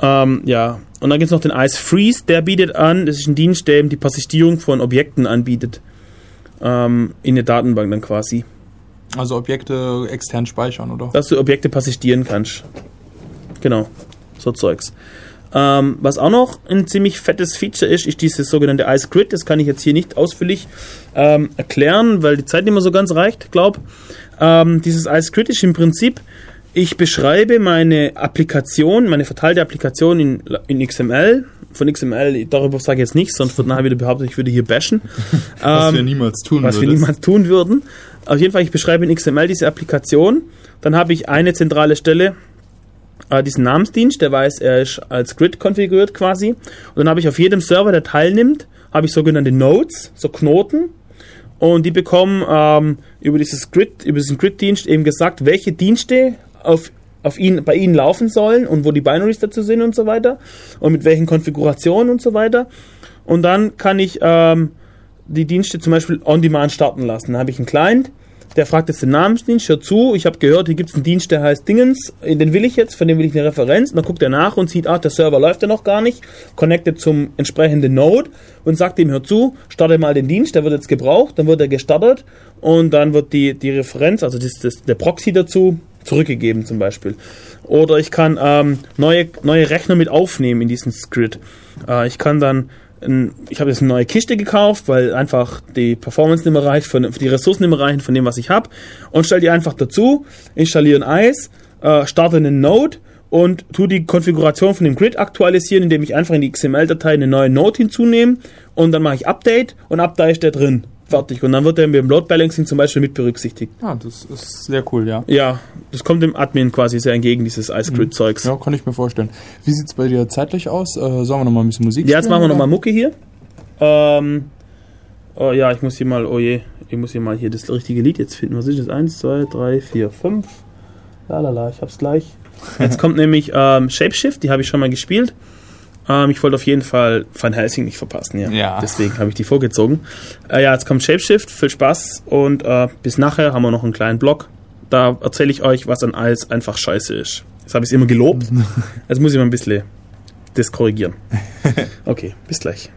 Ähm, ja, und dann gibt es noch den Ice Freeze, der bietet an, das ist ein Dienst, der eben die Persistierung von Objekten anbietet. Ähm, in der Datenbank dann quasi. Also Objekte extern speichern, oder? Dass du Objekte persistieren kannst. Genau, so Zeugs. Ähm, was auch noch ein ziemlich fettes Feature ist, ist dieses sogenannte Ice Grid. Das kann ich jetzt hier nicht ausführlich ähm, erklären, weil die Zeit nicht mehr so ganz reicht, glaub. Ähm, dieses Ice Grid ist im Prinzip, ich beschreibe meine Applikation, meine verteilte Applikation in, in XML. Von XML, darüber sage ich jetzt nichts, sonst wird nachher wieder behauptet, ich würde hier bashen. Was Ähm, wir niemals tun was wir würdest. niemals tun würden. Auf jeden Fall, ich beschreibe in XML diese Applikation. Dann habe ich eine zentrale Stelle, äh, diesen Namensdienst, der weiß, er ist als Grid konfiguriert quasi. Und dann habe ich auf jedem Server, der teilnimmt, habe ich sogenannte Nodes, so Knoten. Und die bekommen ähm, über dieses Grid, über diesen Grid-Dienst eben gesagt, welche Dienste auf, auf ihn, bei ihnen laufen sollen und wo die Binaries dazu sind und so weiter. Und mit welchen Konfigurationen und so weiter. Und dann kann ich ähm, die Dienste zum Beispiel on demand starten lassen. Dann habe ich einen Client, der fragt jetzt den Namensdienst, hört zu, ich habe gehört, hier gibt es einen Dienst, der heißt Dingens, den will ich jetzt, von dem will ich eine Referenz. Und dann guckt er nach und sieht, ah, der Server läuft ja noch gar nicht, connectet zum entsprechenden Node und sagt ihm, hör zu, starte mal den Dienst, der wird jetzt gebraucht, dann wird er gestartet und dann wird die, die Referenz, also das, das, der Proxy dazu, zurückgegeben zum Beispiel. Oder ich kann ähm, neue, neue Rechner mit aufnehmen in diesen Script. Äh, ich kann dann, ein, ich habe jetzt eine neue Kiste gekauft, weil einfach die Performance nicht mehr reicht, von, die Ressourcen nicht mehr reichen von dem, was ich habe. Und stelle die einfach dazu, installiere ein ICE, äh, starte einen Node und tu die Konfiguration von dem Grid aktualisieren, indem ich einfach in die XML-Datei eine neue Node hinzunehme und dann mache ich Update und da ist der drin. Fertig. Und dann wird der mit dem Load Balancing zum Beispiel mit berücksichtigt. Ja, das ist sehr cool, ja. Ja, das kommt dem Admin quasi sehr entgegen, dieses iScript-Zeugs. Ja, kann ich mir vorstellen. Wie sieht's bei dir zeitlich aus? Äh, sollen wir noch mal ein bisschen Musik Ja, jetzt spielen, machen wir nochmal Mucke hier. Ähm, oh ja, ich muss hier mal, oh je, ich muss hier mal hier das richtige Lied jetzt finden. Was ist das? Eins, zwei, drei, vier, fünf. Lalala, ich hab's gleich. Jetzt kommt nämlich ähm, Shapeshift, die habe ich schon mal gespielt. Ähm, ich wollte auf jeden Fall Van Helsing nicht verpassen, ja. Ja. Deswegen habe ich die vorgezogen. Äh, ja, jetzt kommt Shapeshift, viel Spaß und äh, bis nachher haben wir noch einen kleinen Blog. Da erzähle ich euch, was an alles einfach scheiße ist. Jetzt habe ich es immer gelobt. Jetzt muss ich mal ein bisschen das korrigieren. Okay, bis gleich.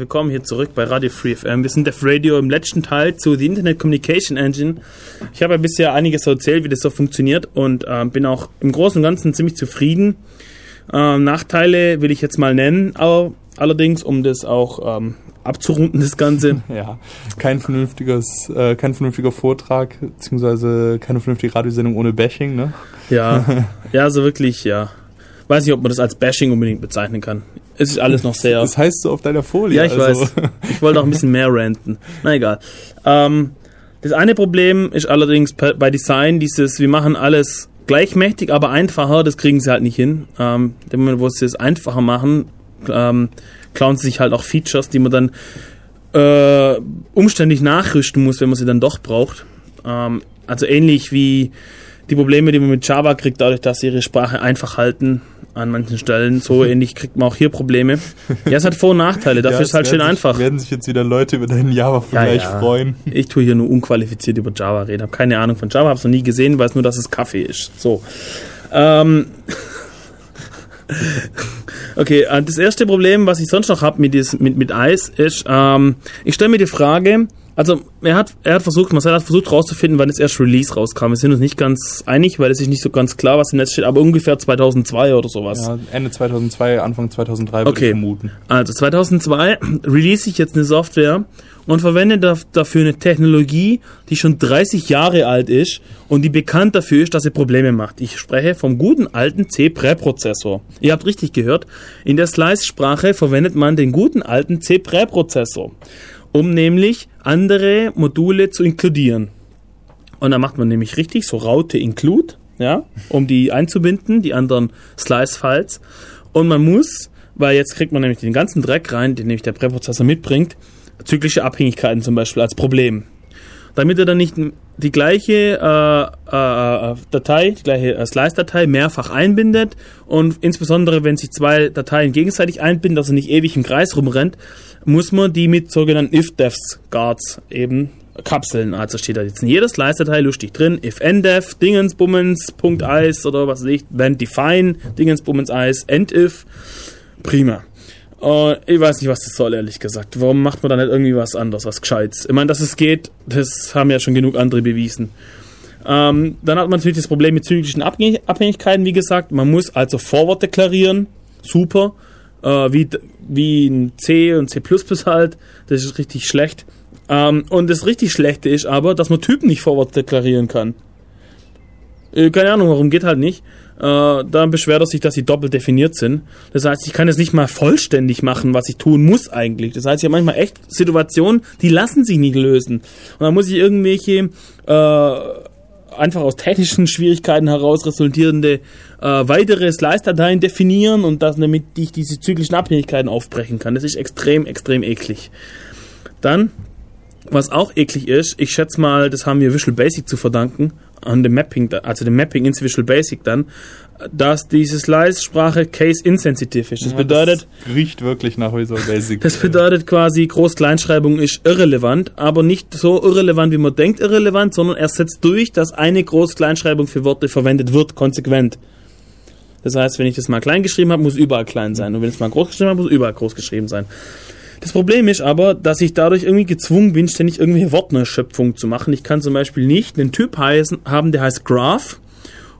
Willkommen hier zurück bei Radio Free FM. Wir sind Def Radio im letzten Teil zu The Internet Communication Engine. Ich habe ja bisher einiges erzählt, wie das so funktioniert und ähm, bin auch im Großen und Ganzen ziemlich zufrieden. Ähm, Nachteile will ich jetzt mal nennen, aber allerdings, um das auch ähm, abzurunden, das Ganze. Ja, kein vernünftiges, äh, kein vernünftiger Vortrag, beziehungsweise keine vernünftige Radiosendung ohne Bashing, ne? Ja, ja, also wirklich, ja. Weiß nicht, ob man das als Bashing unbedingt bezeichnen kann. Es ist alles noch sehr. Das heißt so auf deiner Folie. Ja, ich also. weiß. Ich wollte auch ein bisschen mehr ranten. Na egal. Ähm, das eine Problem ist allerdings bei Design dieses, wir machen alles gleichmächtig, aber einfacher, das kriegen sie halt nicht hin. Ähm, dem Moment, wo sie es einfacher machen, ähm, klauen sie sich halt auch Features, die man dann äh, umständlich nachrüsten muss, wenn man sie dann doch braucht. Ähm, also ähnlich wie die Probleme, die man mit Java kriegt, dadurch, dass sie ihre Sprache einfach halten an manchen Stellen. So ähnlich kriegt man auch hier Probleme. Ja, es hat Vor- und Nachteile, dafür Ja, ist es halt schön werden einfach. Sich, werden sich jetzt wieder Leute über deinen Java-Vergleich Ja, ja. freuen. Ich tue hier nur unqualifiziert über Java reden. Habe keine Ahnung von Java, habe es noch nie gesehen, weiß nur, dass es Kaffee ist. So. Ähm. Okay, äh, das erste Problem, was ich sonst noch habe mit, mit, mit Eis, ist, ähm, ich stelle mir die Frage, also er hat, er hat versucht, Marcel hat versucht rauszufinden, wann das erste Release rauskam. Wir sind uns nicht ganz einig, weil es ist nicht so ganz klar, was im Netz steht, aber ungefähr 2002 oder sowas. Ja, Ende 2002, Anfang 2003 würde Okay. ich vermuten. Also 2002 release ich jetzt eine Software und verwende daf- dafür eine Technologie, die schon 30 Jahre alt ist und die bekannt dafür ist, dass sie Probleme macht. Ich spreche vom guten alten C-Präprozessor. Ihr habt richtig gehört, in der Slice-Sprache verwendet man den guten alten C-Präprozessor, um nämlich andere Module zu inkludieren. Und dann macht man nämlich richtig so Raute include, ja, um die einzubinden, die anderen Slice-Files. Und man muss, weil jetzt kriegt man nämlich den ganzen Dreck rein, den nämlich der Präprozessor mitbringt, zyklische Abhängigkeiten zum Beispiel als Problem. Damit er dann nicht die gleiche äh, äh, äh, Datei, die gleiche äh, Slice-Datei mehrfach einbindet und insbesondere wenn sich zwei Dateien gegenseitig einbinden, dass er nicht ewig im Kreis rumrennt, muss man die mit sogenannten if-defs-Guards eben kapseln. Also steht da jetzt in jeder Slice-Datei lustig drin, if ndef, Dingensbummens, Punkt oder was weiß ich, then define, Dingensbummens Eis, end if, prima. Äh, ich weiß nicht, was das soll, ehrlich gesagt. Warum macht man da nicht irgendwie was anderes, was Gescheites? Ich meine, dass es geht, das haben ja schon genug andere bewiesen. Ähm, dann hat man natürlich das Problem mit zyklischen Abhängig- Abhängigkeiten, wie gesagt. Man muss also Forward deklarieren. Super. Äh, wie, wie in C und C halt. Das ist richtig schlecht. Ähm, und das richtig Schlechte ist aber, dass man Typen nicht Forward deklarieren kann. Äh, keine Ahnung, warum geht halt nicht. Äh, dann beschwert er sich, dass sie doppelt definiert sind. Das heißt, ich kann es nicht mal vollständig machen, was ich tun muss eigentlich. Das heißt, ich habe manchmal echt Situationen, die lassen sich nicht lösen. Und dann muss ich irgendwelche äh, einfach aus technischen Schwierigkeiten heraus resultierende äh, weitere Slice-Dateien definieren und das, damit ich diese zyklischen Abhängigkeiten aufbrechen kann. Das ist extrem, extrem eklig. Dann, was auch eklig ist, ich schätze mal, das haben wir Visual Basic zu verdanken, an dem Mapping, also dem Mapping ins Visual Basic dann, dass diese Slice-Sprache case-insensitive ist. Das bedeutet, Das riecht wirklich nach Visual Basic. das bedeutet quasi, Groß-Kleinschreibung ist irrelevant, aber nicht so irrelevant, wie man denkt, irrelevant, sondern er setzt durch, dass eine Groß-Kleinschreibung für Worte verwendet wird, konsequent. Das heißt, wenn ich das mal klein geschrieben habe, muss überall klein sein. Und wenn ich es mal groß geschrieben habe, muss überall groß geschrieben sein. Das Problem ist aber, dass ich dadurch irgendwie gezwungen bin, ständig irgendwelche Wortneuschöpfungen zu machen. Ich kann zum Beispiel nicht einen Typ heißen, haben, der heißt Graph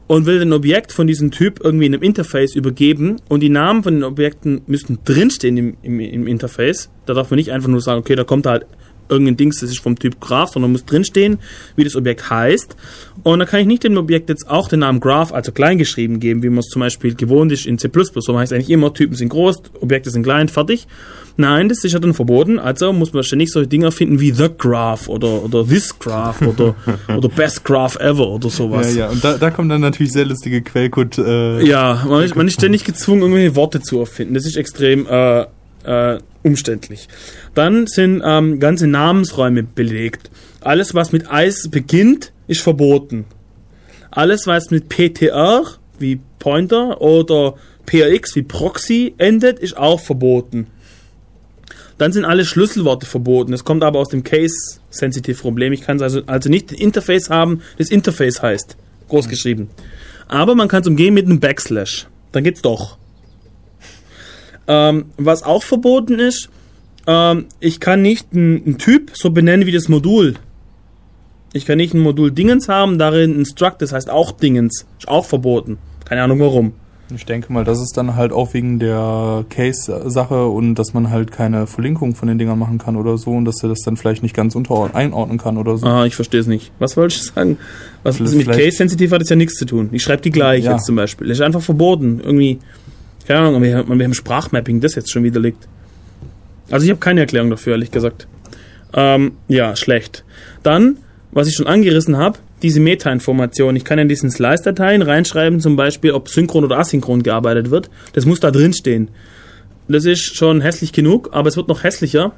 und will ein Objekt von diesem Typ irgendwie in einem Interface übergeben und die Namen von den Objekten müssten drinstehen im, im, im Interface. Da darf man nicht einfach nur sagen, okay, da kommt halt irgendein Dings, das ist vom Typ Graph, sondern muss drinstehen, wie das Objekt heißt. Und dann kann ich nicht dem Objekt jetzt auch den Namen Graph, also klein geschrieben, geben, wie man es zum Beispiel gewohnt ist in C++. So heißt eigentlich immer, Typen sind groß, Objekte sind klein, fertig. Nein, das ist ja dann verboten. Also muss man ständig solche Dinge finden wie The Graph oder, oder This Graph oder, oder Best Graph Ever oder Ja, sowas. ja, und da, da kommen dann natürlich sehr lustige Quellcode. Äh, Ja, man ist, man ist ständig gezwungen, irgendwelche Worte zu erfinden. Das ist extrem äh, äh, umständlich. Dann sind ähm, ganze Namensräume belegt. Alles, was mit Eis beginnt, ist verboten. Alles, was mit PTR, wie Pointer, oder PRX, wie Proxy, endet, ist auch verboten. Dann sind alle Schlüsselworte verboten. Das kommt aber aus dem Case-Sensitive-Problem. Ich kann also, also nicht ein Interface haben, das Interface heißt. Groß geschrieben. Aber man kann es umgehen mit einem Backslash. Dann geht's doch. Ähm, was auch verboten ist, ähm, ich kann nicht einen Typ so benennen wie das Modul. Ich kann nicht ein Modul Dingens haben, darin ein Struct, das heißt auch Dingens. Ist auch verboten. Keine Ahnung warum. Ich denke mal, das ist dann halt auch wegen der Case-Sache und dass man halt keine Verlinkung von den Dingern machen kann oder so und dass er das dann vielleicht nicht ganz unter einordnen kann oder so. Ah, ich verstehe es nicht. Was wollte ich sagen? Was Vielleicht- mit Case-Sensitiv hat es ja nichts zu tun. Ich schreibe die gleich Ja. jetzt zum Beispiel. Das ist einfach verboten. Irgendwie, keine Ahnung, wir haben, wir haben Sprachmapping, das jetzt schon wieder liegt. Also ich habe keine Erklärung dafür, ehrlich gesagt. Ähm, ja, schlecht. Dann, was ich schon angerissen habe, diese Meta-Information. Ich kann in diesen Slice-Dateien reinschreiben, zum Beispiel, ob synchron oder asynchron gearbeitet wird. Das muss da drin stehen. Das ist schon hässlich genug, aber es wird noch hässlicher.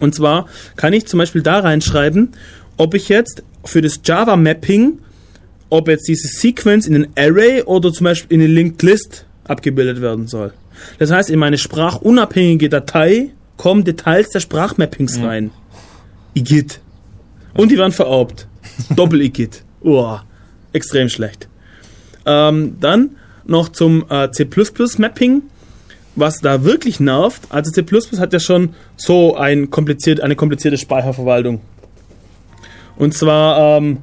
Und zwar kann ich zum Beispiel da reinschreiben, ob ich jetzt für das Java-Mapping, ob jetzt diese Sequence in ein Array oder zum Beispiel in eine Linked List abgebildet werden soll. Das heißt, in meine sprachunabhängige Datei kommen Details der Sprachmappings rein. Igitt. Und die werden vererbt. Doppel-Igitt. Uah, extrem schlecht. Ähm, dann noch zum äh, C++-Mapping was da wirklich nervt, also C++ hat ja schon so ein kompliziert, eine komplizierte Speicherverwaltung. Und zwar ähm,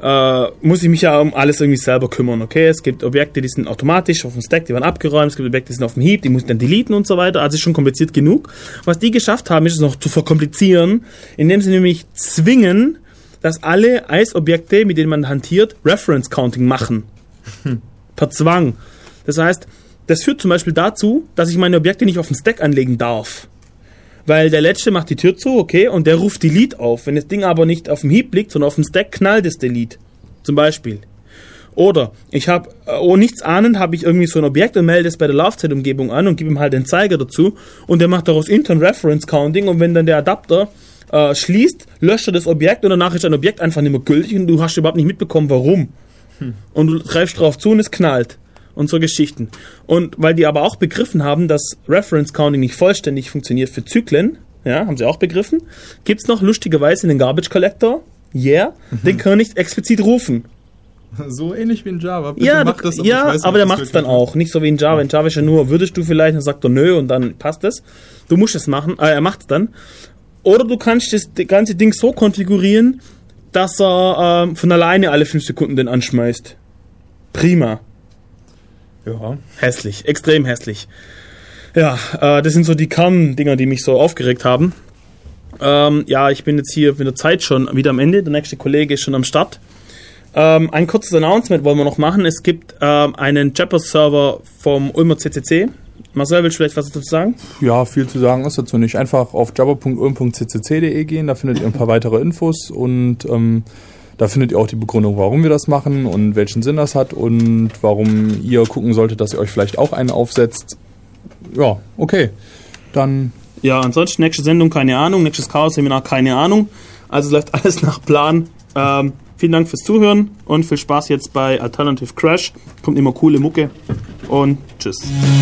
äh, muss ich mich ja um alles irgendwie selber kümmern, okay? Es gibt Objekte, die sind automatisch auf dem Stack, die werden abgeräumt, es gibt Objekte, die sind auf dem Heap, die muss ich dann deleten und so weiter, also ist schon kompliziert genug. Was die geschafft haben, ist es noch zu verkomplizieren, indem sie nämlich zwingen, dass alle ICE-Objekte, mit denen man hantiert, Reference Counting machen. Per Zwang. Das heißt, das führt zum Beispiel dazu, dass ich meine Objekte nicht auf den Stack anlegen darf. Weil der Letzte macht die Tür zu, okay, und der ruft Delete auf. Wenn das Ding aber nicht auf dem Heap liegt, sondern auf dem Stack, knallt es Delete. Zum Beispiel. Oder ich habe, oh nichts ahnend, habe ich irgendwie so ein Objekt und melde es bei der Laufzeitumgebung an und gebe ihm halt den Zeiger dazu und der macht daraus intern Reference Counting und wenn dann der Adapter äh, schließt, löscht er das Objekt und danach ist ein Objekt einfach nicht mehr gültig und du hast überhaupt nicht mitbekommen, warum. Und du greifst drauf zu und es knallt. Und so Geschichten. Und weil die aber auch begriffen haben, dass Reference Counting nicht vollständig funktioniert für Zyklen, ja, haben sie auch begriffen, gibt's noch lustigerweise einen Garbage Collector, yeah, den kann man nicht explizit rufen. So ähnlich wie in Java. Bitte Ja, du, das, ja aber der macht es dann auch. Nicht so wie in Java. In Java ist ja nur, würdest du vielleicht, dann sagt er nö und dann passt es. Du musst es machen, äh, er macht es dann. Oder du kannst das ganze Ding so konfigurieren, dass er ähm, von alleine alle 5 Sekunden den anschmeißt. Prima. Ja. Hässlich, extrem hässlich. Ja, äh, das sind so die Kerndinger, die mich so aufgeregt haben. Ähm, ja, ich bin jetzt hier mit der Zeit schon wieder am Ende. Der nächste Kollege ist schon am Start. Ähm, ein kurzes Announcement wollen wir noch machen. Es gibt ähm, einen Jappers-Server vom Ulmer CCC. Marcel, willst du vielleicht was dazu sagen? Ja, viel zu sagen ist dazu nicht. Einfach auf java.ulm.ccc.de gehen, da findet ihr ein paar weitere Infos und ähm, da findet ihr auch die Begründung, warum wir das machen und welchen Sinn das hat und warum ihr gucken solltet, dass ihr euch vielleicht auch einen aufsetzt. Ja, okay. Dann Ja, ansonsten nächste Sendung keine Ahnung, nächstes Chaos-Seminar keine Ahnung. Also läuft alles nach Plan. Ähm, vielen Dank fürs Zuhören und viel Spaß jetzt bei Alternative Crash. Kommt immer coole Mucke und tschüss.